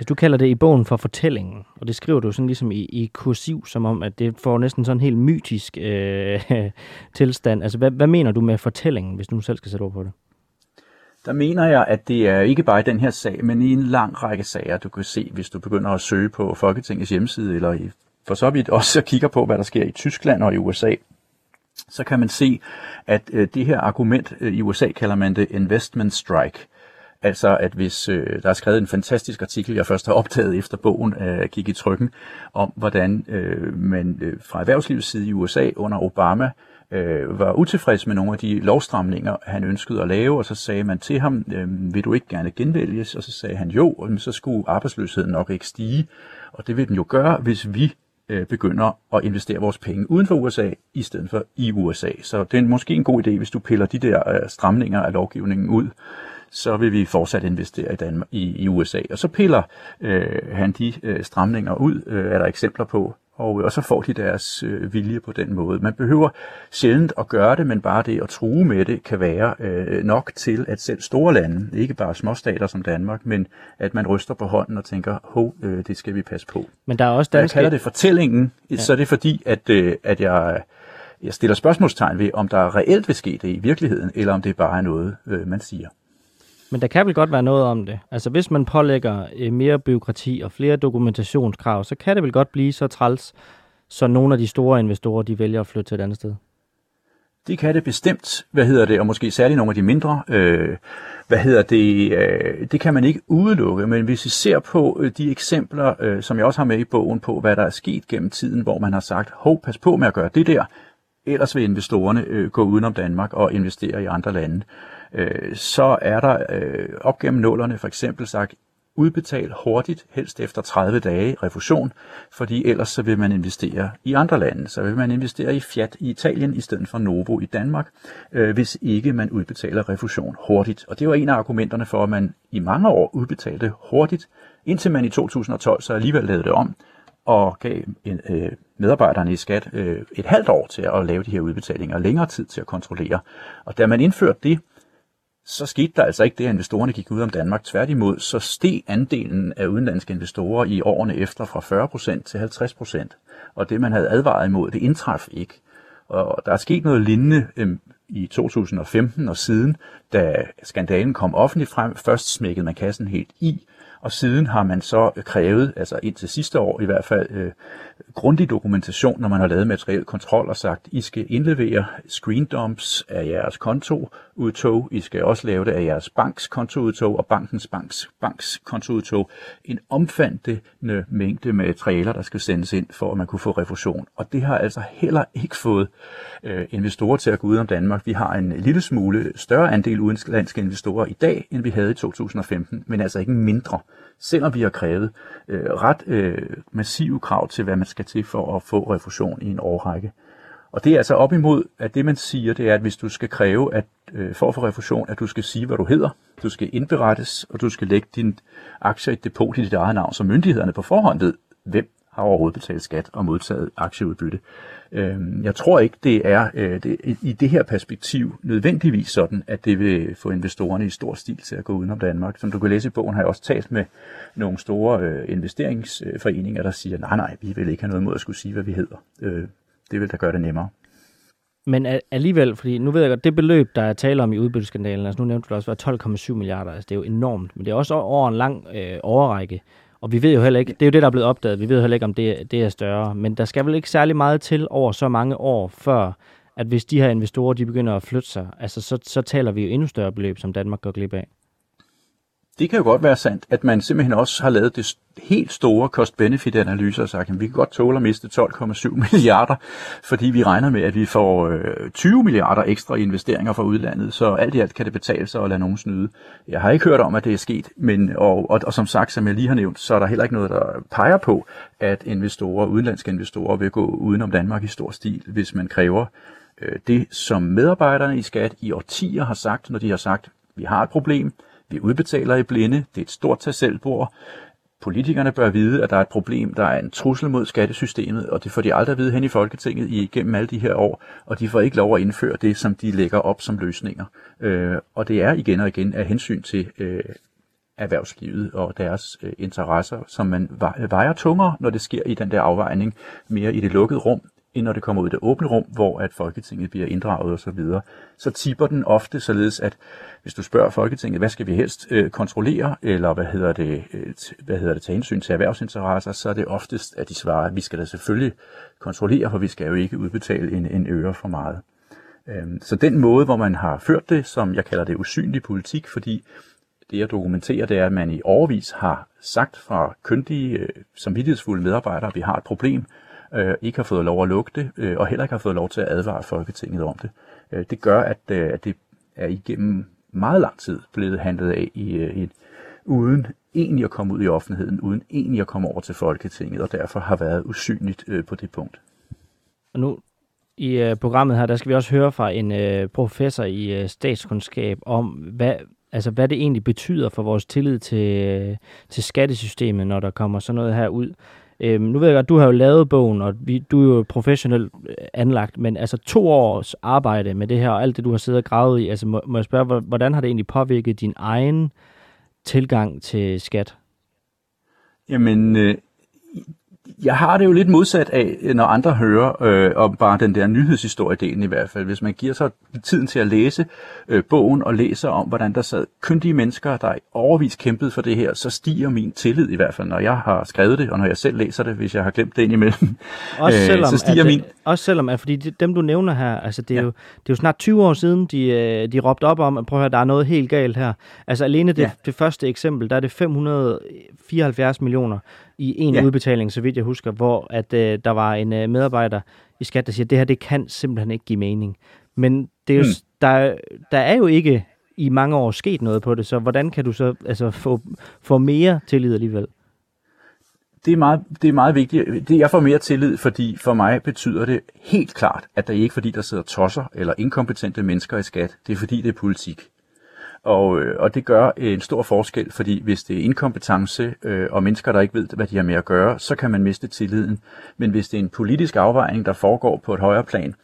Hvis du kalder det i bogen for fortællingen, og det skriver du sådan ligesom i, i kursiv, som om, at det får næsten sådan en helt mytisk øh, tilstand. Altså, hvad, hvad mener du med fortællingen, hvis du nu selv skal sætte ord på det? Der mener jeg, at det er ikke bare i den her sag, men i en lang række sager, du kan se, hvis du begynder at søge på Folketingets hjemmeside, eller i, for så vidt også kigger på, hvad der sker i Tyskland og i USA, så kan man se, at øh, det her argument øh, i USA kalder man det investment strike. Altså, at hvis øh, der er skrevet en fantastisk artikel, jeg først har optaget efter bogen øh, gik i trykken, om hvordan øh, man øh, fra erhvervslivets side i USA under Obama øh, var utilfreds med nogle af de lovstramninger, han ønskede at lave, og så sagde man til ham, øh, vil du ikke gerne genvælges? Og så sagde han jo, og så skulle arbejdsløsheden nok ikke stige. Og det vil den jo gøre, hvis vi øh, begynder at investere vores penge uden for USA, i stedet for i USA. Så det er måske en god idé, hvis du piller de der øh, stramninger af lovgivningen ud så vil vi fortsat investere i, Danmark, i, i USA. Og så piller øh, han de øh, stramninger ud, øh, er der eksempler på, og, og så får de deres øh, vilje på den måde. Man behøver sjældent at gøre det, men bare det at true med det kan være øh, nok til, at selv store lande, ikke bare småstater som Danmark, men at man ryster på hånden og tænker, hov, øh, det skal vi passe på. Men der er også danske... jeg kalder det fortællingen, ja. så er det fordi, at, øh, at jeg, jeg stiller spørgsmålstegn ved, om der reelt vil ske det i virkeligheden, eller om det bare er noget, øh, man siger. Men der kan vel godt være noget om det. Altså hvis man pålægger øh, mere byråkrati og flere dokumentationskrav, så kan det vel godt blive så træls, så nogle af de store investorer, de vælger at flytte til et andet sted. Det kan det bestemt, hvad hedder det, og måske særligt nogle af de mindre, øh, hvad hedder det, øh, det kan man ikke udelukke, men hvis vi ser på øh, de eksempler, øh, som jeg også har med i bogen på, hvad der er sket gennem tiden, hvor man har sagt, hov, pas på med at gøre det der, ellers vil investorerne øh, gå udenom Danmark og investere i andre lande. øh, Øh, så er der øh, op gennem nullerne for eksempel sagt, udbetal hurtigt, helst efter 30 dage refusion, fordi ellers så vil man investere i andre lande. Så vil man investere i Fiat i Italien i stedet for Novo i Danmark, øh, hvis ikke man udbetaler refusion hurtigt. Og det var en af argumenterne for, at man i mange år udbetalte hurtigt, indtil man i 2012 så alligevel lavede det om og gav en, øh, medarbejderne i skat øh, et halvt år til at lave de her udbetalinger, og længere tid til at kontrollere. Og da man indførte det, så skete der altså ikke det, at investorerne gik ud om Danmark. Tværtimod, så steg andelen af udenlandske investorer i årene efter fra 40% til 50%. Og det, man havde advaret imod, det indtraf ikke. Og der er sket noget lignende øh, i 2015 og siden, da skandalen kom offentligt frem. Først smækkede man kassen helt i, og siden har man så krævet, altså indtil sidste år i hvert fald, øh, grundig dokumentation, når man har lavet materiel kontrol og sagt, I skal indlevere screen dumps af jeres kontoudtog, I skal også lave det af jeres banks kontoudtog og bankens banks, banks kontoudtog. En omfattende mængde materialer, der skal sendes ind, for at man kunne få refusion. Og det har altså heller ikke fået øh, investorer til at gå ud om Danmark. Vi har en lille smule større andel udenlandske investorer i dag, end vi havde i 2015, men altså ikke mindre selvom vi har krævet øh, ret øh, massive krav til, hvad man skal til for at få refusion i en årrække. Og det er altså op imod, at det man siger, det er, at hvis du skal kræve, at øh, for at få refusion, at du skal sige, hvad du hedder, du skal indberettes, og du skal lægge din aktier i et depot i dit eget navn, så myndighederne på forhånd ved, hvem har overhovedet betalt skat og modtaget aktieudbytte. Øhm, jeg tror ikke, det er øh, det, i det her perspektiv nødvendigvis sådan, at det vil få investorerne i stor stil til at gå udenom Danmark. Som du kan læse i bogen, har jeg også talt med nogle store øh, investeringsforeninger, der siger, nej, nej, vi vil ikke have noget mod at skulle sige, hvad vi hedder. Øh, det vil da gøre det nemmere. Men alligevel, fordi nu ved jeg godt, det beløb, der er tale om i udbytteskandalen, altså nu nævnte du også, var 12,7 milliarder, altså det er jo enormt, men det er også over en lang øh, overrække. Og vi ved jo heller ikke, det er jo det, der er blevet opdaget, vi ved jo heller ikke, om det, det er større. Men der skal vel ikke særlig meget til over så mange år, før at hvis de her investorer, de begynder at flytte sig, altså så, så taler vi jo endnu større beløb, som Danmark går glip af det kan jo godt være sandt, at man simpelthen også har lavet det helt store cost-benefit-analyser og sagt, at vi kan godt tåle at miste 12,7 milliarder, fordi vi regner med, at vi får øh, 20 milliarder ekstra investeringer fra udlandet, så alt i alt kan det betale sig at lade nogen snyde. Jeg har ikke hørt om, at det er sket, men, og, og, og som sagt, som jeg lige har nævnt, så er der heller ikke noget, der peger på, at investorer, udenlandske investorer vil gå udenom Danmark i stor stil, hvis man kræver øh, det, som medarbejderne i skat i årtier har sagt, når de har sagt, vi har et problem, vi udbetaler i blinde, det er et stort tag selvbord. Politikerne bør vide, at der er et problem, der er en trussel mod skattesystemet, og det får de aldrig at vide hen i Folketinget igennem alle de her år, og de får ikke lov at indføre det, som de lægger op som løsninger. Øh, og det er igen og igen af hensyn til øh, erhvervslivet og deres øh, interesser, som man vejer tungere, når det sker i den der afvejning, mere i det lukkede rum, end når det kommer ud i det åbne rum, hvor at Folketinget bliver inddraget osv., så, videre. så tipper den ofte således, at hvis du spørger Folketinget, hvad skal vi helst øh, kontrollere, eller hvad hedder det, øh, hvad hedder det, tage hensyn til erhvervsinteresser, så er det oftest, at de svarer, at vi skal da selvfølgelig kontrollere, for vi skal jo ikke udbetale en, en øre for meget. Øhm, så den måde, hvor man har ført det, som jeg kalder det usynlig politik, fordi det jeg dokumenterer, det er, at man i overvis har sagt fra kyndige, øh, samvittighedsfulde medarbejdere, at vi har et problem, øh, ikke har fået lov at lukke det, øh, og heller ikke har fået lov til at advare Folketinget om det. Øh, det gør, at, øh, at det er igennem meget lang tid blevet handlet af i, øh, i uden egentlig at komme ud i offentligheden, uden egentlig at komme over til Folketinget, og derfor har været usynligt øh, på det punkt. Og nu i øh, programmet her, der skal vi også høre fra en øh, professor i øh, statskundskab om, hvad, altså, hvad det egentlig betyder for vores tillid til, øh, til skattesystemet, når der kommer sådan noget her ud. Øhm, nu ved jeg godt, du har jo lavet bogen, og vi, du er jo professionelt øh, anlagt, men altså to års arbejde med det her, og alt det, du har siddet og gravet i, altså må, må jeg spørge, hvordan har det egentlig påvirket din egen tilgang til skat? Jamen, øh, jeg har det jo lidt modsat af, når andre hører øh, om bare den der nyhedshistoriedelen i hvert fald. Hvis man giver sig tiden til at læse øh, bogen og læser om, hvordan der sad kyndige mennesker, der overvis kæmpede for det her, så stiger min tillid i hvert fald, når jeg har skrevet det, og når jeg selv læser det, hvis jeg har glemt det indimellem. Også øh, selvom, øh, så stiger min... Det, også selvom, at fordi dem du nævner her, altså det er, ja. jo, det er jo snart 20 år siden, de, øh, de råbte op om, at prøv at høre, der er noget helt galt her. Altså alene det, ja. det første eksempel, der er det 574 millioner i en ja. udbetaling, så vidt jeg husker, hvor at øh, der var en øh, medarbejder i skat, der siger, at det her det kan simpelthen ikke give mening. Men det er jo, mm. der, der er jo ikke i mange år sket noget på det, så hvordan kan du så altså, få, få mere tillid alligevel? Det er, meget, det er meget vigtigt. Det, jeg får mere tillid, fordi for mig betyder det helt klart, at det ikke er fordi, der sidder tosser eller inkompetente mennesker i skat. Det er fordi, det er politik. Og, øh, og det gør en stor forskel, fordi hvis det er inkompetence øh, og mennesker, der ikke ved, hvad de har med at gøre, så kan man miste tilliden. Men hvis det er en politisk afvejning, der foregår på et højere plan,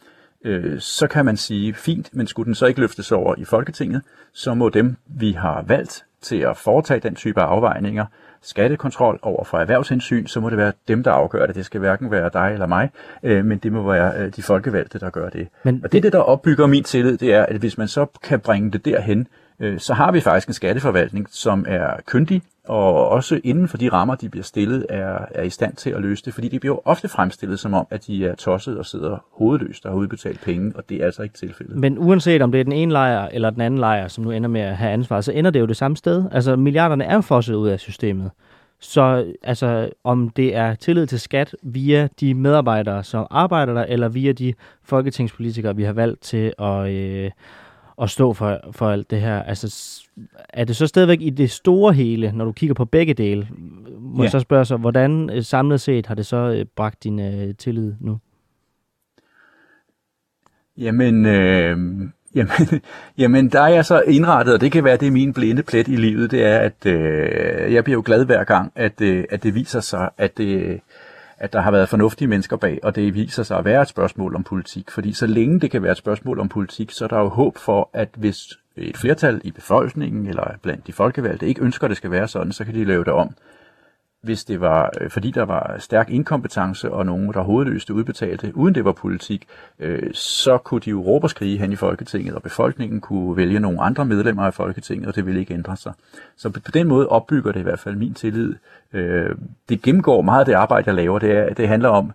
øh, så kan man sige, fint, men skulle den så ikke løftes over i Folketinget, så må dem, vi har valgt til at foretage den type af afvejninger, skattekontrol over for erhvervshensyn, så må det være dem, der afgør det. Det skal hverken være dig eller mig, øh, men det må være øh, de folkevalgte, der gør det. Men og det, det, der opbygger min tillid, det er, at hvis man så kan bringe det derhen, øh, så har vi faktisk en skatteforvaltning, som er kyndig, og også inden for de rammer, de bliver stillet, er, er i stand til at løse det, fordi de bliver jo ofte fremstillet som om, at de er tosset og sidder hovedløst og har udbetalt penge, og det er altså ikke tilfældet. Men uanset om det er den ene lejr eller den anden lejr, som nu ender med at have ansvar, så ender det jo det samme sted. Altså milliarderne er jo fosset ud af systemet. Så altså, om det er tillid til skat via de medarbejdere, som arbejder der, eller via de folketingspolitikere, vi har valgt til at, øh, at stå for, for alt det her. Altså, er det så stadigvæk i det store hele, når du kigger på begge dele? Må ja. jeg så spørge sig, hvordan øh, samlet set har det så øh, bragt din øh, tillid nu? Jamen, øh, jamen, jamen, der er jeg så indrettet, og det kan være, det er min blinde plet i livet, det er, at øh, jeg bliver jo glad hver gang, at, øh, at det viser sig, at det, at der har været fornuftige mennesker bag, og det viser sig at være et spørgsmål om politik. Fordi så længe det kan være et spørgsmål om politik, så er der jo håb for, at hvis et flertal i befolkningen eller blandt de folkevalgte ikke ønsker, at det skal være sådan, så kan de lave det om hvis det var, øh, fordi der var stærk inkompetence og nogen, der hovedløste udbetalte, uden det var politik, øh, så kunne de jo råbe og skrige hen i Folketinget, og befolkningen kunne vælge nogle andre medlemmer af Folketinget, og det ville ikke ændre sig. Så på den måde opbygger det i hvert fald min tillid. Øh, det gennemgår meget af det arbejde, jeg laver. Det, er, det handler om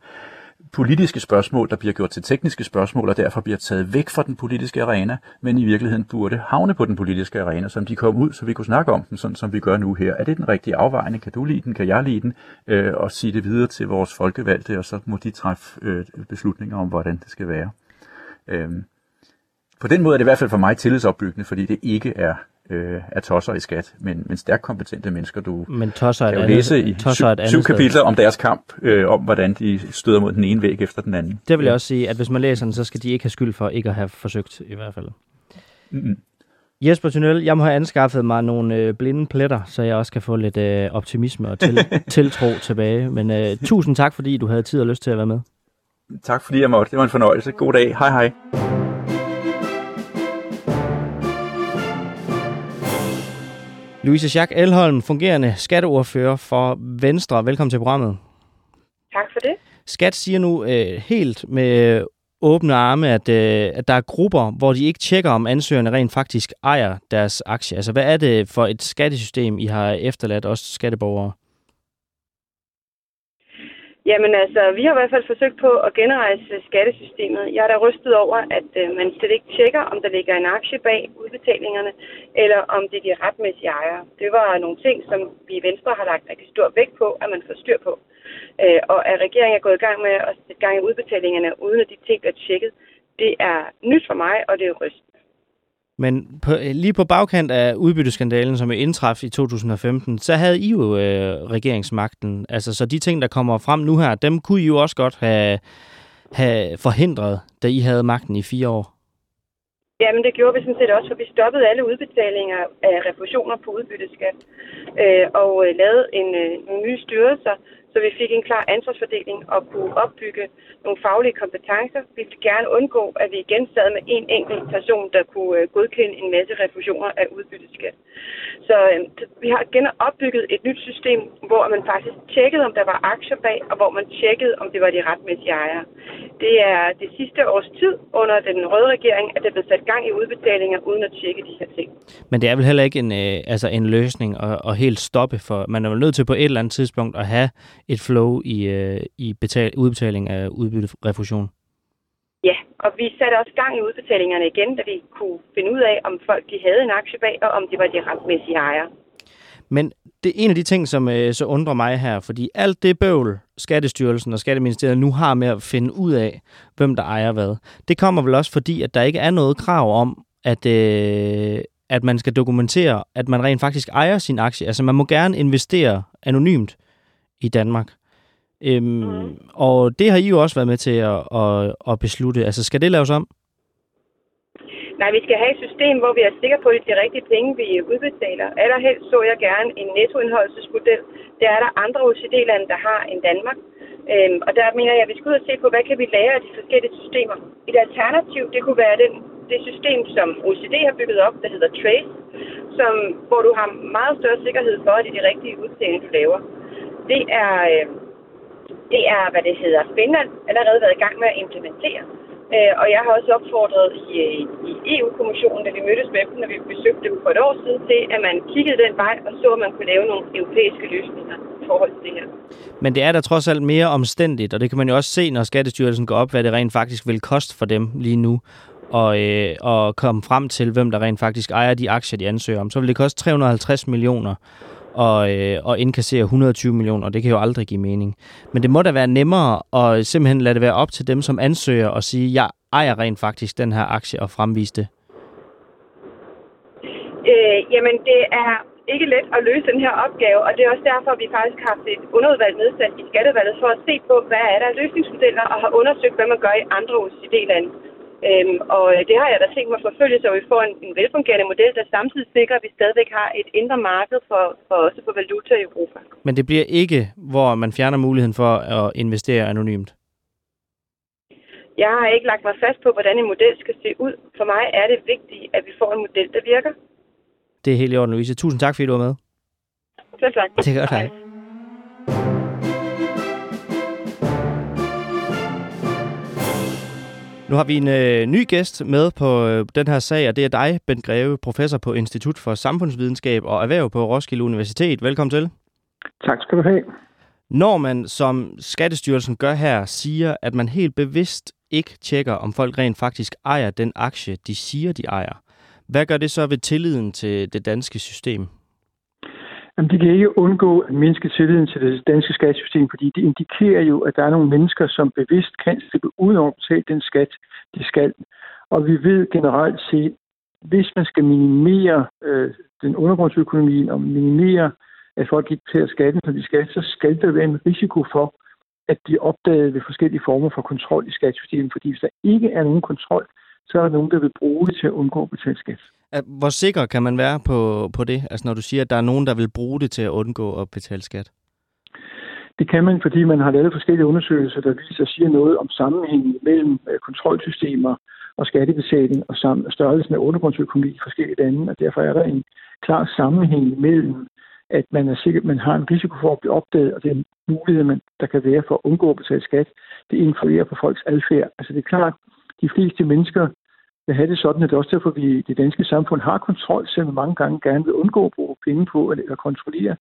politiske spørgsmål, der bliver gjort til tekniske spørgsmål, og derfor bliver taget væk fra den politiske arena, men i virkeligheden burde havne på den politiske arena, som de kom ud, så vi kunne snakke om dem, sådan som vi gør nu her. Er det den rigtige afvejning? Kan du lide den? Kan jeg lide den? Øh, og sige det videre til vores folkevalgte, og så må de træffe øh, beslutninger om, hvordan det skal være. Øh, på den måde er det i hvert fald for mig tillidsopbyggende, fordi det ikke er øh, er tosser i skat, men, men stærkt kompetente mennesker. Du men tosser kan jo andet, læse i tosser syv, syv kapitler om deres kamp, øh, om hvordan de støder mod den ene væg efter den anden. Det vil jeg også sige, at hvis man læser den, så skal de ikke have skyld for ikke at have forsøgt i hvert fald. Mm-hmm. Jesper Tunnel, jeg må have anskaffet mig nogle øh, blinde pletter, så jeg også kan få lidt øh, optimisme og til, tiltro tilbage. Men øh, tusind tak, fordi du havde tid og lyst til at være med. Tak fordi jeg måtte. Det var en fornøjelse. God dag. Hej hej. Louise Schack Elholm, fungerende skatteordfører for Venstre. Velkommen til programmet. Tak for det. Skat siger nu øh, helt med åbne arme, at, øh, at der er grupper, hvor de ikke tjekker, om ansøgerne rent faktisk ejer deres aktie. Altså, hvad er det for et skattesystem, I har efterladt os skatteborgere? Jamen altså, vi har i hvert fald forsøgt på at genrejse skattesystemet. Jeg er da rystet over, at øh, man slet ikke tjekker, om der ligger en aktie bag udbetalingerne, eller om det er de retmæssige ejere. Det var nogle ting, som vi i Venstre har lagt rigtig stor vægt på, at man får styr på. Øh, og at regeringen er gået i gang med at sætte gang i udbetalingerne, uden at de ting bliver tjekket, det er nyt for mig, og det er rystende. Men på, øh, lige på bagkant af udbytteskandalen, som jo indtraf i 2015, så havde I jo øh, regeringsmagten. Altså, så de ting, der kommer frem nu her, dem kunne I jo også godt have, have forhindret, da I havde magten i fire år. Jamen, det gjorde vi sådan set også, for vi stoppede alle udbetalinger af refusioner på udbytteskat øh, og øh, lavede en, øh, nogle nye styrelser, så vi fik en klar ansvarsfordeling og kunne opbygge nogle faglige kompetencer. Vi ville gerne undgå, at vi igen sad med en enkelt person, der kunne øh, godkende en masse refusioner af udbytteskat. Så øh, vi har igen opbygget et nyt system, hvor man faktisk tjekkede, om der var aktier bag, og hvor man tjekkede, om det var de retmæssige ejere. Det er det sidste års tid under den røde regering, at der blev sat gang i udbetalinger uden at tjekke de her ting. Men det er vel heller ikke en, øh, altså en løsning at, at helt stoppe for. Man er vel nødt til på et eller andet tidspunkt at have et flow i, øh, i betal, udbetaling af udbytterefusion. Ja, og vi satte også gang i udbetalingerne igen, da vi kunne finde ud af, om folk de havde en aktie bag, og om de var de retmæssige ejere. Men det er en af de ting, som øh, så undrer mig her, fordi alt det bøvl, Skattestyrelsen og Skatteministeriet nu har med at finde ud af, hvem der ejer hvad, det kommer vel også fordi, at der ikke er noget krav om, at, øh, at man skal dokumentere, at man rent faktisk ejer sin aktie. Altså man må gerne investere anonymt i Danmark. Øhm, mm. Og det har I jo også været med til at, at, at beslutte. Altså, skal det laves om? Nej, vi skal have et system, hvor vi er sikre på, at det er de rigtige penge, vi udbetaler. Allerhelst så jeg gerne en nettoindholdelsesmodel. Det er der andre OECD-lande, der har end Danmark. Øhm, og der mener jeg, at vi skal ud og se på, hvad kan vi lære af de forskellige systemer. Et alternativ, det kunne være den, det system, som OECD har bygget op, der hedder Trace, som, hvor du har meget større sikkerhed for, at det er de rigtige udbetalinger, du laver. Det er, øh, det er, hvad det hedder, Finland allerede været i gang med at implementere. Øh, og jeg har også opfordret i, øh, i EU-kommissionen, da vi mødtes med dem, når vi besøgte dem for et år siden, til at man kiggede den vej og så, at man kunne lave nogle europæiske løsninger i forhold til det her. Men det er da trods alt mere omstændigt, og det kan man jo også se, når Skattestyrelsen går op, hvad det rent faktisk vil koste for dem lige nu og, øh, og komme frem til, hvem der rent faktisk ejer de aktier, de ansøger om. Så vil det koste 350 millioner og, øh, og indkassere 120 millioner, og det kan jo aldrig give mening. Men det må da være nemmere at simpelthen lade det være op til dem, som ansøger og sige, jeg ejer rent faktisk den her aktie og fremvise det. Øh, jamen, det er ikke let at løse den her opgave, og det er også derfor, at vi faktisk har haft et underudvalg nedsat i skattevalget for at se på, hvad er der løsningsmodeller, og har undersøgt, hvad man gør i andre OECD-lande. Øhm, og det har jeg da tænkt mig at forfølge, så vi får en, en velfungerende model, der samtidig sikrer, at vi stadigvæk har et indre marked for, for også for valuta i Europa. Men det bliver ikke, hvor man fjerner muligheden for at investere anonymt? Jeg har ikke lagt mig fast på, hvordan en model skal se ud. For mig er det vigtigt, at vi får en model, der virker. Det er helt i orden, Louise. Tusind tak, fordi du var med. Selv tak. Det er godt, hej. Nu har vi en øh, ny gæst med på øh, den her sag, og det er dig, Bent Greve, professor på Institut for Samfundsvidenskab og Erhverv på Roskilde Universitet. Velkommen til. Tak skal du have. Når man, som Skattestyrelsen gør her, siger, at man helt bevidst ikke tjekker, om folk rent faktisk ejer den aktie, de siger, de ejer, hvad gør det så ved tilliden til det danske system? Jamen, de kan ikke undgå at mindske tilliden til det danske skattesystem, fordi det indikerer jo, at der er nogle mennesker, som bevidst kan slippe ud over betale den skat, de skal. Og vi ved generelt set, hvis man skal minimere øh, den undergrundsøkonomi og minimere, at folk ikke betaler skatten, som de skal, så skal der være en risiko for, at de opdaget ved forskellige former for kontrol i skattesystemet. Fordi hvis der ikke er nogen kontrol, så er der nogen, der vil bruge det til at undgå at betale skat. Hvor sikker kan man være på, på det? Altså når du siger, at der er nogen, der vil bruge det til at undgå at betale skat? Det kan man, fordi man har lavet forskellige undersøgelser, der viser siger noget om sammenhængen mellem øh, kontrolsystemer og skattebetaling og størrelsen af undergrundsøkonomi i forskellige lande, og derfor er der en klar sammenhæng mellem, at man er sikker, man har en risiko for at blive opdaget, og den mulighed, man, der kan være for at undgå at betale skat, det influerer på folks adfærd. Altså det er klart, de fleste mennesker vil have det sådan, at det er også derfor, at vi i det danske samfund har kontrol, selvom mange gange gerne vil undgå at bruge penge på eller kontrollere.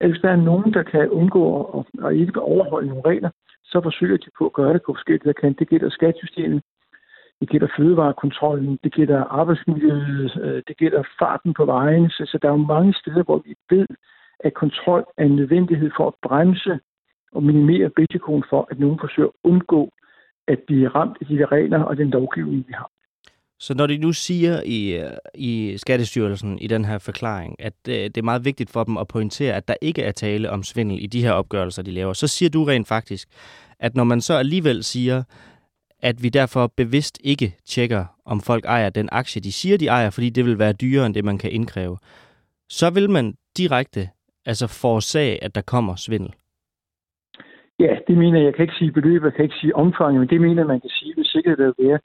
At hvis der er nogen, der kan undgå at, at ikke overholde nogle regler, så forsøger de på at gøre det på forskellige der kan. Det gælder skattesystemet, det gælder fødevarekontrollen, det gælder arbejdsmiljøet, øh, det gælder farten på vejen. Så, så der er jo mange steder, hvor vi ved, at kontrol er en nødvendighed for at bremse og minimere risikoen for, at nogen forsøger at undgå at blive ramt af de regler og den lovgivning, vi har. Så når de nu siger i, øh, i Skattestyrelsen i den her forklaring, at øh, det er meget vigtigt for dem at pointere, at der ikke er tale om svindel i de her opgørelser, de laver, så siger du rent faktisk, at når man så alligevel siger, at vi derfor bevidst ikke tjekker, om folk ejer den aktie, de siger, de ejer, fordi det vil være dyrere end det, man kan indkræve, så vil man direkte altså forårsage, at der kommer svindel. Ja, det mener jeg. Jeg kan ikke sige beløb, jeg kan ikke sige omfang, men det mener man kan sige med sikkerhed at være.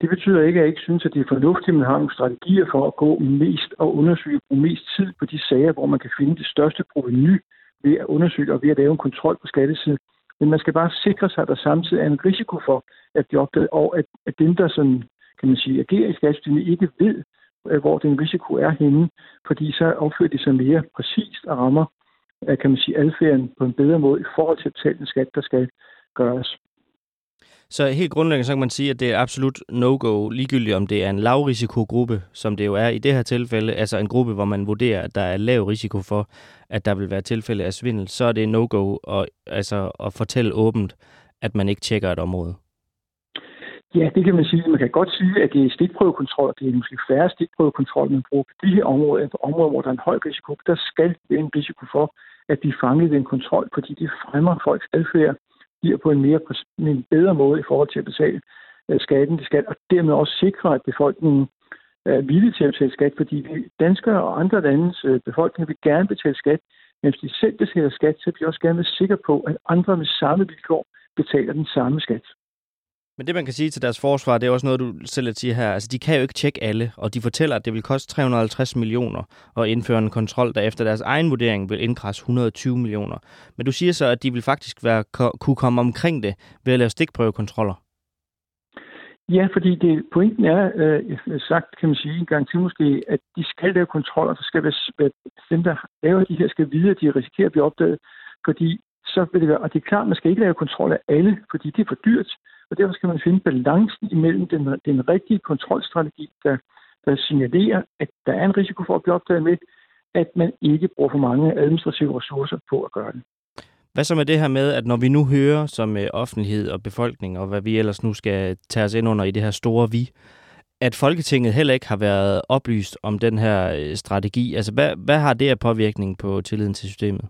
Det betyder ikke, at jeg ikke synes, at det er fornuftigt, at man har nogle strategier for at gå mest og undersøge, bruge mest tid på de sager, hvor man kan finde det største proveny ved at undersøge og ved at lave en kontrol på skattesiden. Men man skal bare sikre sig, at der samtidig er en risiko for at blive opdaget, og at, at dem, der sådan, kan man sige, agerer i skattesystemet, ikke ved, øh, hvor den risiko er henne, fordi så opfører de sig mere præcist og rammer, øh, kan man sige, adfærden på en bedre måde i forhold til at betale den skat, der skal gøres. Så helt grundlæggende så kan man sige, at det er absolut no-go, ligegyldigt om det er en lavrisikogruppe, som det jo er i det her tilfælde, altså en gruppe, hvor man vurderer, at der er lav risiko for, at der vil være tilfælde af svindel, så er det no-go at, altså, at fortælle åbent, at man ikke tjekker et område. Ja, det kan man sige. Man kan godt sige, at det er stikprøvekontrol, det er måske færre stikprøvekontrol, man bruger på de her områder, på områder, hvor der er en høj risiko. Der skal være en risiko for, at de fanger den kontrol, fordi det fremmer folks adfærd, bliver på en mere en bedre måde i forhold til at betale øh, skatten, til skal, og dermed også sikre, at befolkningen er villig til at betale skat, fordi vi danskere og andre landes øh, befolkning vil gerne betale skat, men hvis de selv betaler skat, så bliver de også gerne sikre på, at andre med samme vilkår betaler den samme skat. Men det, man kan sige til deres forsvar, det er også noget, du selv siger her. Altså, de kan jo ikke tjekke alle, og de fortæller, at det vil koste 350 millioner at indføre en kontrol, der efter deres egen vurdering vil indkræse 120 millioner. Men du siger så, at de vil faktisk være, kunne komme omkring det ved at lave stikprøvekontroller. Ja, fordi det, pointen er, øh, sagt kan man sige en gang til måske, at de skal lave kontroller, så skal være, dem, der laver de her, skal vide, at de risikerer at blive opdaget, fordi så vil det være, og det er klart, man skal ikke lave kontrol af alle, fordi det er for dyrt. Og derfor skal man finde balancen imellem den, den rigtige kontrolstrategi, der, der signalerer, at der er en risiko for at blive opdaget med, at man ikke bruger for mange administrative ressourcer på at gøre det. Hvad så med det her med, at når vi nu hører som øh, offentlighed og befolkning, og hvad vi ellers nu skal tage os ind under i det her store vi, at Folketinget heller ikke har været oplyst om den her øh, strategi. Altså, hvad, hvad har det af påvirkning på tilliden til systemet?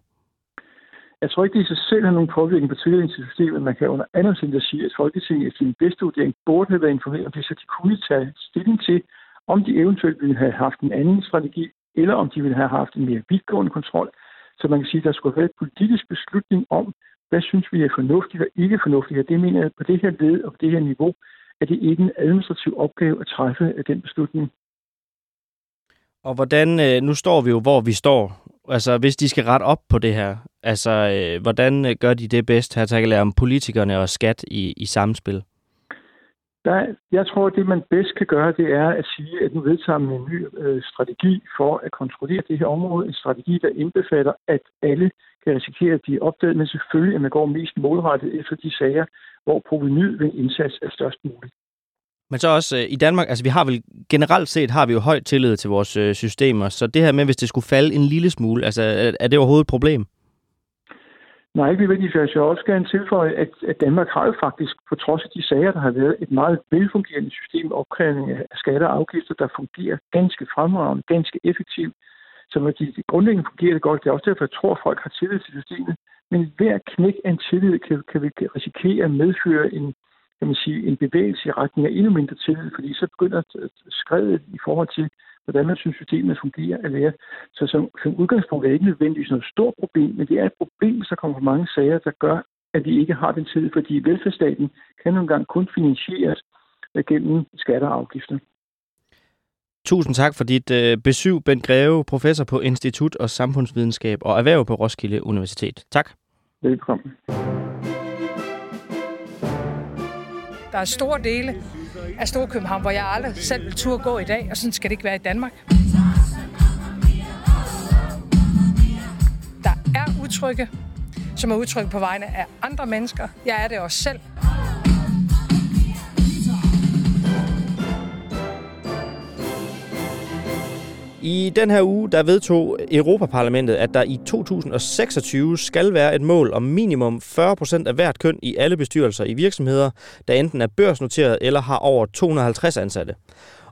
Jeg tror ikke, det i sig selv har nogen påvirkning på tilliden til systemet. Man kan under andre at sige, at Folketinget efter sin bedste vurdering burde have været informeret om det, så de kunne tage stilling til, om de eventuelt ville have haft en anden strategi, eller om de ville have haft en mere vidtgående kontrol. Så man kan sige, at der skulle have været en politisk beslutning om, hvad synes vi er fornuftigt og ikke fornuftigt. Og det mener jeg, på det her led og på det her niveau, at det ikke en administrativ opgave at træffe den beslutning. Og hvordan, øh, nu står vi jo, hvor vi står. Altså, hvis de skal rette op på det her, altså, øh, hvordan øh, gør de det bedst? Her taler jeg om politikerne og skat i, i samspil. Der, jeg tror, at det, man bedst kan gøre, det er at sige, at nu vedtager man en ny øh, strategi for at kontrollere det her område. En strategi, der indbefatter, at alle kan risikere at blive opdaget, men selvfølgelig, at man går mest målrettet efter de sager, hvor provenyet ved en indsats er størst muligt. Men så også øh, i Danmark, altså vi har vel generelt set har vi jo høj tillid til vores øh, systemer, så det her med, hvis det skulle falde en lille smule, altså er, er det overhovedet et problem? Nej, ikke nødvendigvis. Altså, jeg vil også gerne tilføje, at, at Danmark har jo faktisk, på trods af de sager, der har været, et meget velfungerende system opkrævning af skatter og afgifter, der fungerer ganske fremragende, ganske effektivt. Så når de, de grundlæggende fungerer det godt, det er også derfor, jeg tror, at folk har tillid til systemet. Men hver knæk af en tillid kan, kan vi risikere at medføre en, kan man sige, en bevægelse i retning af endnu mindre tillid, fordi så begynder skrevet i forhold til, hvordan man synes, systemet fungerer at være. Så som, som udgangspunkt er det ikke nødvendigvis noget stort problem, men det er et problem, så kommer mange sager, der gør, at vi ikke har den tid, fordi velfærdsstaten kan nogle gange kun finansieres gennem skatter og afgifter. Tusind tak for dit øh, besøg, Bent Greve, professor på Institut og Samfundsvidenskab og Erhverv på Roskilde Universitet. Tak. Velkommen. Der er store dele af Storkøbenhavn, hvor jeg aldrig selv vil turde gå i dag, og sådan skal det ikke være i Danmark. Der er udtrykke, som er udtryk på vegne af andre mennesker. Jeg er det også selv. I den her uge, der vedtog Europaparlamentet, at der i 2026 skal være et mål om minimum 40% af hvert køn i alle bestyrelser i virksomheder, der enten er børsnoteret eller har over 250 ansatte.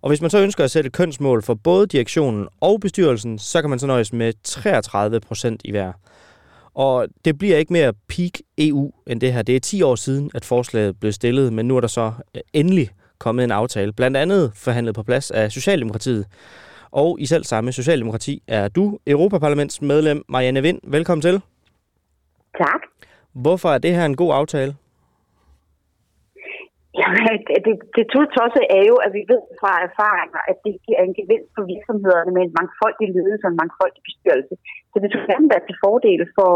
Og hvis man så ønsker at sætte kønsmål for både direktionen og bestyrelsen, så kan man så nøjes med 33% i hver. Og det bliver ikke mere peak EU end det her. Det er 10 år siden, at forslaget blev stillet, men nu er der så endelig kommet en aftale, blandt andet forhandlet på plads af Socialdemokratiet. Og i selv samme Socialdemokrati er du Europaparlamentsmedlem Marianne Vind. Velkommen til. Tak. Hvorfor er det her en god aftale? Jamen, det, det, tudtosset er jo, at vi ved fra erfaringer, at det giver en gevinst for virksomhederne med en mangfoldig ledelse og en mangfoldig bestyrelse. Så det skulle gerne være til fordel for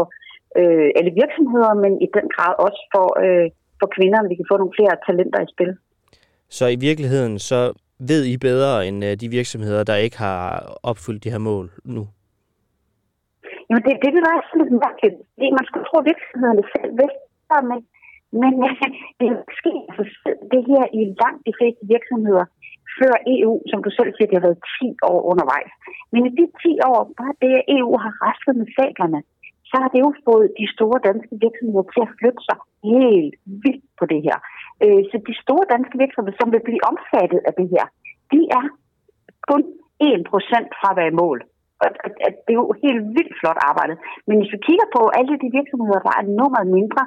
øh, alle virksomheder, men i den grad også for, øh, for kvinderne, vi kan få nogle flere talenter i spil. Så i virkeligheden, så ved I bedre end øh, de virksomheder, der ikke har opfyldt de her mål nu? Jamen, det, det vil være sådan lidt mærkeligt. Det, man skulle tro, at virksomhederne selv vidste, men, men det sker altså det her i langt de fleste virksomheder før EU, som du selv siger, det har været 10 år undervejs. Men i de 10 år, bare det, at EU har rastet med sablerne, så har det jo fået de store danske virksomheder til at flytte sig helt vildt på det her. Øh, så de store danske virksomheder, som vil blive omfattet af det her, de er kun 1% fra at være i mål. Og det er jo helt vildt flot arbejdet. Men hvis vi kigger på alle de virksomheder, der er nummeret mindre,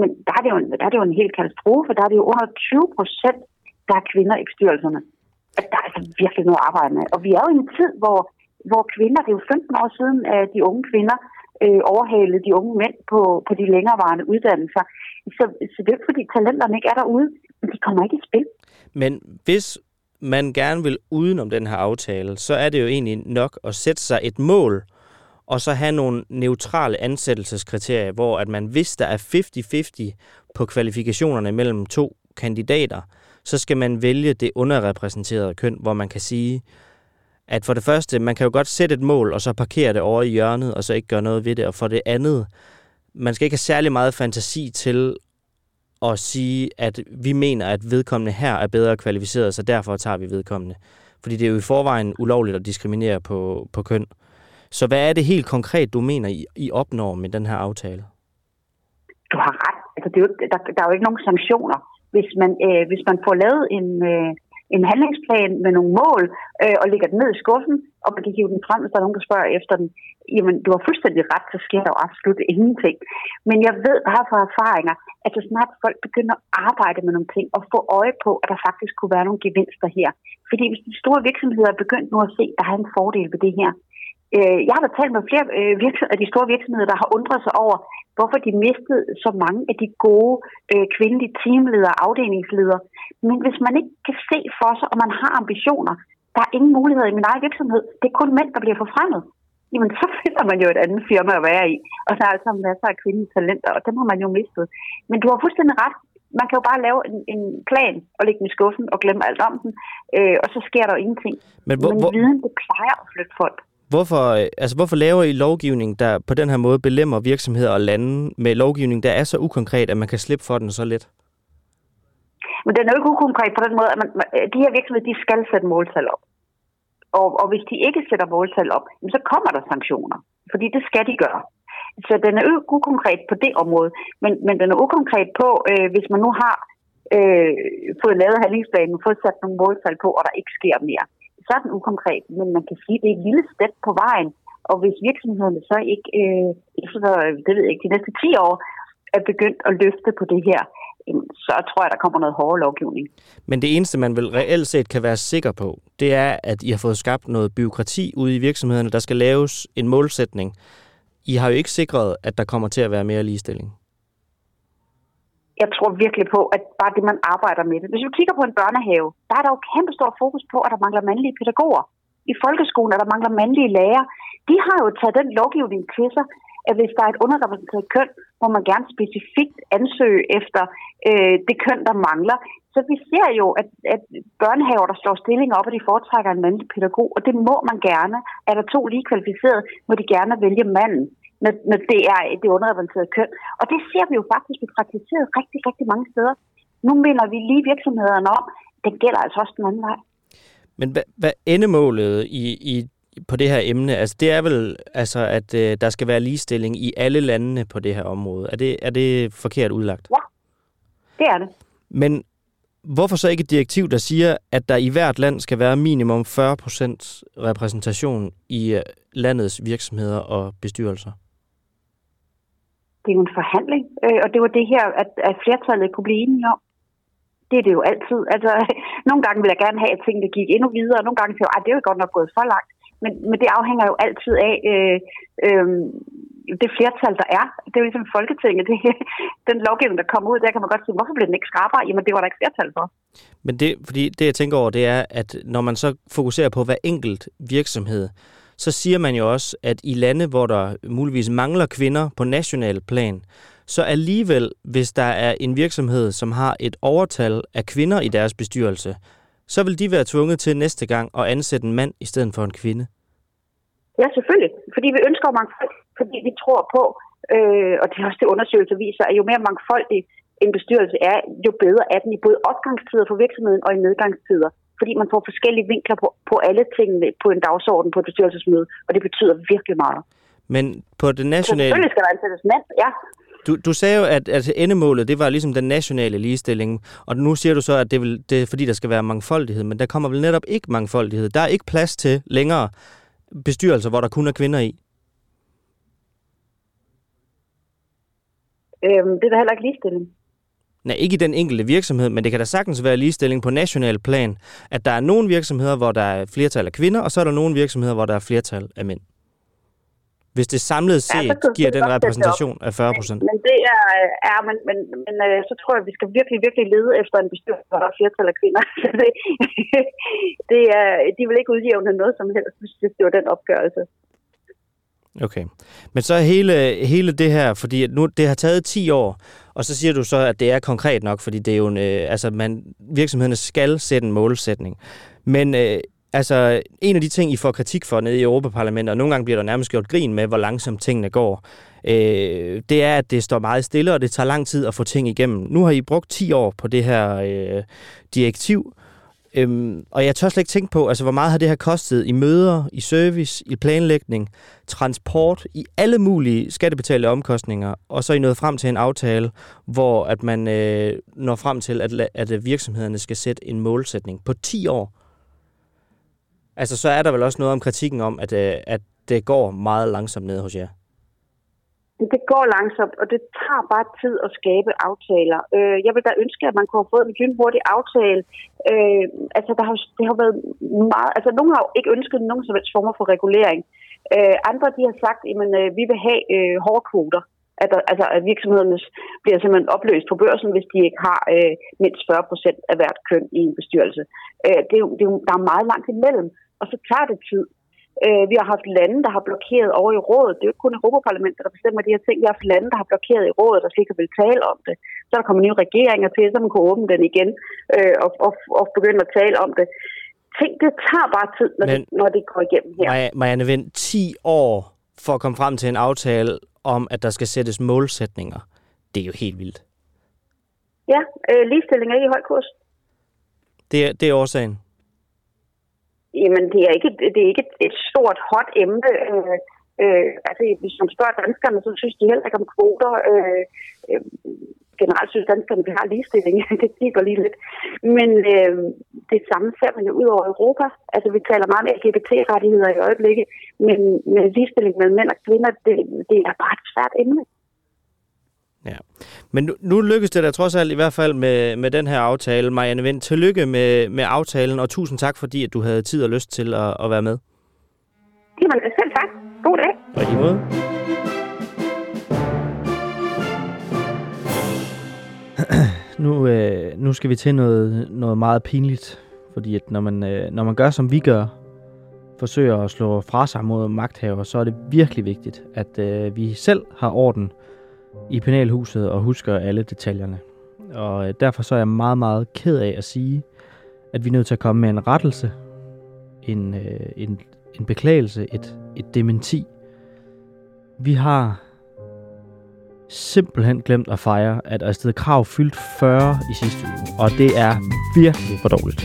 men der er, det jo en, der er det jo en helt katastrofe. Der er det jo under 20 procent, der er kvinder i bestyrelserne. Der er altså virkelig noget at arbejde med. Og vi er jo i en tid, hvor, hvor kvinder, det er jo 15 år siden, at de unge kvinder øh, overhale de unge mænd på, på de længerevarende uddannelser. Så, så det er fordi talenterne ikke er derude, men de kommer ikke i spil. Men hvis man gerne vil udenom den her aftale, så er det jo egentlig nok at sætte sig et mål, og så have nogle neutrale ansættelseskriterier, hvor at man, hvis der er 50-50 på kvalifikationerne mellem to kandidater, så skal man vælge det underrepræsenterede køn, hvor man kan sige, at for det første, man kan jo godt sætte et mål, og så parkere det over i hjørnet, og så ikke gøre noget ved det. Og for det andet, man skal ikke have særlig meget fantasi til at sige, at vi mener, at vedkommende her er bedre kvalificeret, så derfor tager vi vedkommende. Fordi det er jo i forvejen ulovligt at diskriminere på, på køn. Så hvad er det helt konkret, du mener, I, I opnår med den her aftale? Du har ret. Altså, det er jo, der, der er jo ikke nogen sanktioner. Hvis man, øh, hvis man får lavet en, øh, en handlingsplan med nogle mål, øh, og lægger den ned i skuffen, og man kan hive den frem, hvis der er nogen, der spørger efter den, jamen, du har fuldstændig ret, så sker der jo absolut ingenting. Men jeg ved bare fra erfaringer, at så snart folk begynder at arbejde med nogle ting, og få øje på, at der faktisk kunne være nogle gevinster her. Fordi hvis de store virksomheder er begyndt nu at se, at der er en fordel ved det her, øh, jeg har da talt med flere øh, af de store virksomheder, der har undret sig over, hvorfor de mistede så mange af de gode øh, kvindelige teamledere og afdelingsledere. Men hvis man ikke kan se for sig, og man har ambitioner, der er ingen muligheder i min egen virksomhed, det er kun mænd, der bliver forfremmet, jamen så finder man jo et andet firma at være i. Og der er altså masser af kvindelige talenter, og dem har man jo mistet. Men du har fuldstændig ret. Man kan jo bare lave en, en plan og lægge den i skuffen og glemme alt om den, øh, og så sker der jo ingenting. Men hvor, Men viden, det plejer at flytte folk hvorfor, øh, altså, hvorfor laver I lovgivning, der på den her måde belemmer virksomheder og lande med lovgivning, der er så ukonkret, at man kan slippe for den så let? Men den er jo ikke ukonkret på den måde, at man, øh, de her virksomheder, de skal sætte måltal op. Og, og hvis de ikke sætter måltal op, så kommer der sanktioner. Fordi det skal de gøre. Så den er jo ikke ukonkret på det område, men, men den er ukonkret på, øh, hvis man nu har øh, fået lavet handlingsplanen, fået sat nogle måltal på, og der ikke sker mere sådan ukonkret, men man kan sige, at det er et lille step på vejen. Og hvis virksomhederne så ikke øh, efter, det ved jeg ikke, de næste 10 år er begyndt at løfte på det her, så tror jeg, der kommer noget hårdere lovgivning. Men det eneste, man vel reelt set kan være sikker på, det er, at I har fået skabt noget byråkrati ude i virksomhederne, der skal laves en målsætning. I har jo ikke sikret, at der kommer til at være mere ligestilling. Jeg tror virkelig på, at bare det, man arbejder med det. Hvis vi kigger på en børnehave, der er der jo kæmpe stor fokus på, at der mangler mandlige pædagoger. I folkeskolen er der mangler mandlige lærere. De har jo taget den lovgivning til sig, at hvis der er et underrepræsenteret køn, må man gerne specifikt ansøge efter øh, det køn, der mangler. Så vi ser jo, at, at børnehaver, der slår stillinger op, og de foretrækker en mandlig pædagog, og det må man gerne. Er der to lige kvalificerede, må de gerne vælge manden, når, når det er det underrepræsenterede køn. Og det ser vi jo faktisk blive praktiseret rigtig, rigtig mange steder. Nu mener vi lige virksomhederne om, den gælder altså også den anden vej. Men hvad, hvad endemålet i, i på det her emne, altså det er vel, altså, at øh, der skal være ligestilling i alle landene på det her område. Er det, er det forkert udlagt? Ja, det er det. Men hvorfor så ikke et direktiv, der siger, at der i hvert land skal være minimum 40% repræsentation i øh, landets virksomheder og bestyrelser? Det er jo en forhandling, øh, og det var det her, at, at flertallet kunne blive enige om. Det er det jo altid. Altså, nogle gange vil jeg gerne have, at tingene gik endnu videre, og nogle gange siger jeg, at det er jo godt nok gået for langt. Men, men det afhænger jo altid af øh, øh, det flertal, der er. Det er jo ligesom Folketinget. Det, den lovgivning, der kommer ud, der kan man godt sige, hvorfor blev den ikke skrabere? Jamen, det var der ikke flertal for. Men det, fordi det, jeg tænker over, det er, at når man så fokuserer på hver enkelt virksomhed, så siger man jo også, at i lande, hvor der muligvis mangler kvinder på national plan, så alligevel, hvis der er en virksomhed, som har et overtal af kvinder i deres bestyrelse, så vil de være tvunget til næste gang at ansætte en mand i stedet for en kvinde. Ja, selvfølgelig. Fordi vi ønsker mangfold, fordi vi tror på, øh, og det er også det undersøgelser viser, at jo mere mangfoldig en bestyrelse er, jo bedre er den i både opgangstider for virksomheden og i nedgangstider. Fordi man får forskellige vinkler på, på alle tingene på en dagsorden på et bestyrelsesmøde, og det betyder virkelig meget. Men på det nationale... Så selvfølgelig skal der ansættes mænd, ja. Du, du sagde jo, at, at endemålet, det var ligesom den nationale ligestilling, og nu siger du så, at det, vil, det er fordi, der skal være mangfoldighed, men der kommer vel netop ikke mangfoldighed. Der er ikke plads til længere bestyrelser, hvor der kun er kvinder i. Øhm, det er da heller ikke ligestilling. Nej, ikke i den enkelte virksomhed, men det kan da sagtens være ligestilling på national plan, at der er nogle virksomheder, hvor der er flertal af kvinder, og så er der nogle virksomheder, hvor der er flertal af mænd. Hvis det samlet set ja, giver den repræsentation af 40 procent. Men, men det er, ja, men, men, men øh, så tror jeg, at vi skal virkelig, virkelig lede efter en bestyrelse, hvor der er flertal af kvinder. det, det er, de vil ikke udjævne noget som helst, hvis det var den opgørelse. Okay. Men så hele, hele det her, fordi nu det har taget 10 år, og så siger du så, at det er konkret nok, fordi det er jo en, øh, altså man, virksomhederne skal sætte en målsætning. Men øh, Altså, en af de ting, I får kritik for nede i Europaparlamentet, og nogle gange bliver der nærmest gjort grin med, hvor langsomt tingene går, øh, det er, at det står meget stille, og det tager lang tid at få ting igennem. Nu har I brugt 10 år på det her øh, direktiv, Øhm, og jeg tør slet ikke tænke på, altså, hvor meget har det her kostet i møder, i service, i planlægning, transport, i alle mulige skattebetalte omkostninger, og så er I nået frem til en aftale, hvor at man øh, når frem til, at, at øh, virksomhederne skal sætte en målsætning på 10 år. Altså, så er der vel også noget om kritikken om, at, øh, at det går meget langsomt ned hos jer. Det går langsomt, og det tager bare tid at skabe aftaler. Øh, jeg vil da ønske, at man kunne have fået en lynhurtig aftale. Øh, altså, der har, det har været meget... Altså, nogen har jo ikke ønsket nogen som helst former for regulering. Øh, andre, de har sagt, at øh, vi vil have øh, hårde kvoter. At, der, altså, at virksomhederne bliver simpelthen opløst på børsen, hvis de ikke har øh, mindst 40 procent af hvert køn i en bestyrelse. Øh, det, er det, der er meget langt imellem og så tager det tid. Øh, vi har haft lande, der har blokeret over i rådet. Det er jo ikke kun Europaparlamentet, der bestemmer de her ting. Vi har haft lande, der har blokeret i rådet, og ikke vil tale om det. Så er der kommet nye regeringer til, så man kan åbne den igen øh, og, og, og begynde at tale om det. Ting, det tager bare tid, når, Men, det, når det går igennem her. Marianne Vind, 10 år for at komme frem til en aftale om, at der skal sættes målsætninger. Det er jo helt vildt. Ja, øh, ligestilling er ikke i høj kurs. Det, det er årsagen? Jamen, det er ikke, det er ikke et, stort, hot emne. Øh, øh, altså, hvis man spørger danskerne, så synes de heller ikke om kvoter. Øh, øh, generelt synes danskerne, at vi har ligestilling. det kigger lige lidt. Men øh, det samme ser man jo ud over Europa. Altså, vi taler meget om LGBT-rettigheder i øjeblikket, men, men ligestilling mellem mænd og kvinder, det, det er bare et svært emne. Ja. Men nu, nu lykkes det da trods alt i hvert fald med, med den her aftale. Marianne Vind, tillykke med, med aftalen, og tusind tak, fordi at du havde tid og lyst til at, at være med. Jamen, selv tak. God dag. Og i måde. nu, øh, nu skal vi til noget, noget meget pinligt, fordi at når man, øh, når man gør, som vi gør, forsøger at slå fra sig mod magthaver, så er det virkelig vigtigt, at øh, vi selv har orden i penalhuset og husker alle detaljerne. Og øh, derfor så er jeg meget, meget ked af at sige, at vi er nødt til at komme med en rettelse, en, øh, en, en beklagelse, et, et dementi. Vi har simpelthen glemt at fejre, at Astrid Krav fyldt 40 i sidste uge, og det er virkelig for dårligt.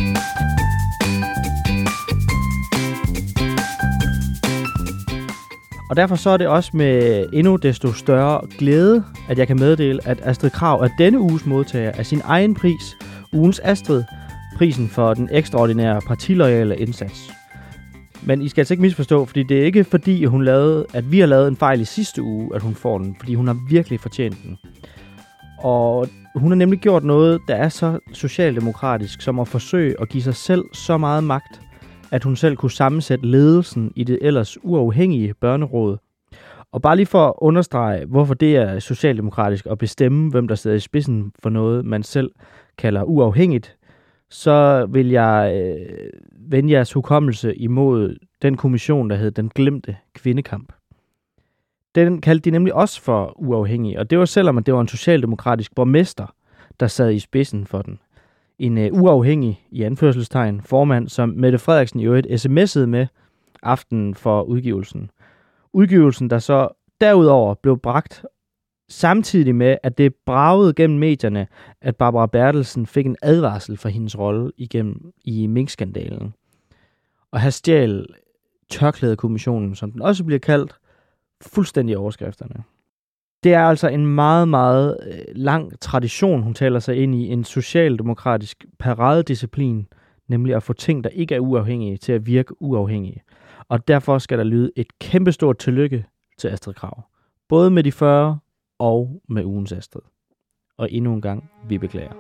Og derfor så er det også med endnu desto større glæde, at jeg kan meddele, at Astrid Krav er denne uges modtager af sin egen pris, ugens Astrid, prisen for den ekstraordinære partiloyale indsats. Men I skal altså ikke misforstå, fordi det er ikke fordi, hun lavede, at vi har lavet en fejl i sidste uge, at hun får den, fordi hun har virkelig fortjent den. Og hun har nemlig gjort noget, der er så socialdemokratisk, som at forsøge at give sig selv så meget magt, at hun selv kunne sammensætte ledelsen i det ellers uafhængige børneråd. Og bare lige for at understrege, hvorfor det er socialdemokratisk at bestemme, hvem der sidder i spidsen for noget, man selv kalder uafhængigt, så vil jeg øh, vende jeres hukommelse imod den kommission, der hed Den Glemte Kvindekamp. Den kaldte de nemlig også for uafhængig, og det var selvom at det var en socialdemokratisk borgmester, der sad i spidsen for den en øh, uafhængig, i anførselstegn, formand, som Mette Frederiksen i øvrigt sms'ede med aftenen for udgivelsen. Udgivelsen, der så derudover blev bragt samtidig med, at det bragede gennem medierne, at Barbara Bertelsen fik en advarsel for hendes rolle igennem i minkskandalen. Og her stjal tørklædekommissionen, som den også bliver kaldt, fuldstændig overskrifterne. Det er altså en meget, meget øh, lang tradition, hun taler sig ind i, en socialdemokratisk paradedisciplin, nemlig at få ting, der ikke er uafhængige, til at virke uafhængige. Og derfor skal der lyde et kæmpestort tillykke til Astrid Krav. Både med de 40 og med ugens Astrid. Og endnu en gang, vi beklager.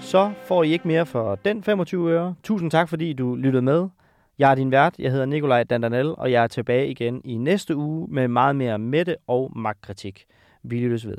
Så får I ikke mere for den 25 øre. Tusind tak, fordi du lyttede med. Jeg er din vært, jeg hedder Nikolaj Dandanel, og jeg er tilbage igen i næste uge med meget mere mætte og magtkritik. Vi lyttes ved.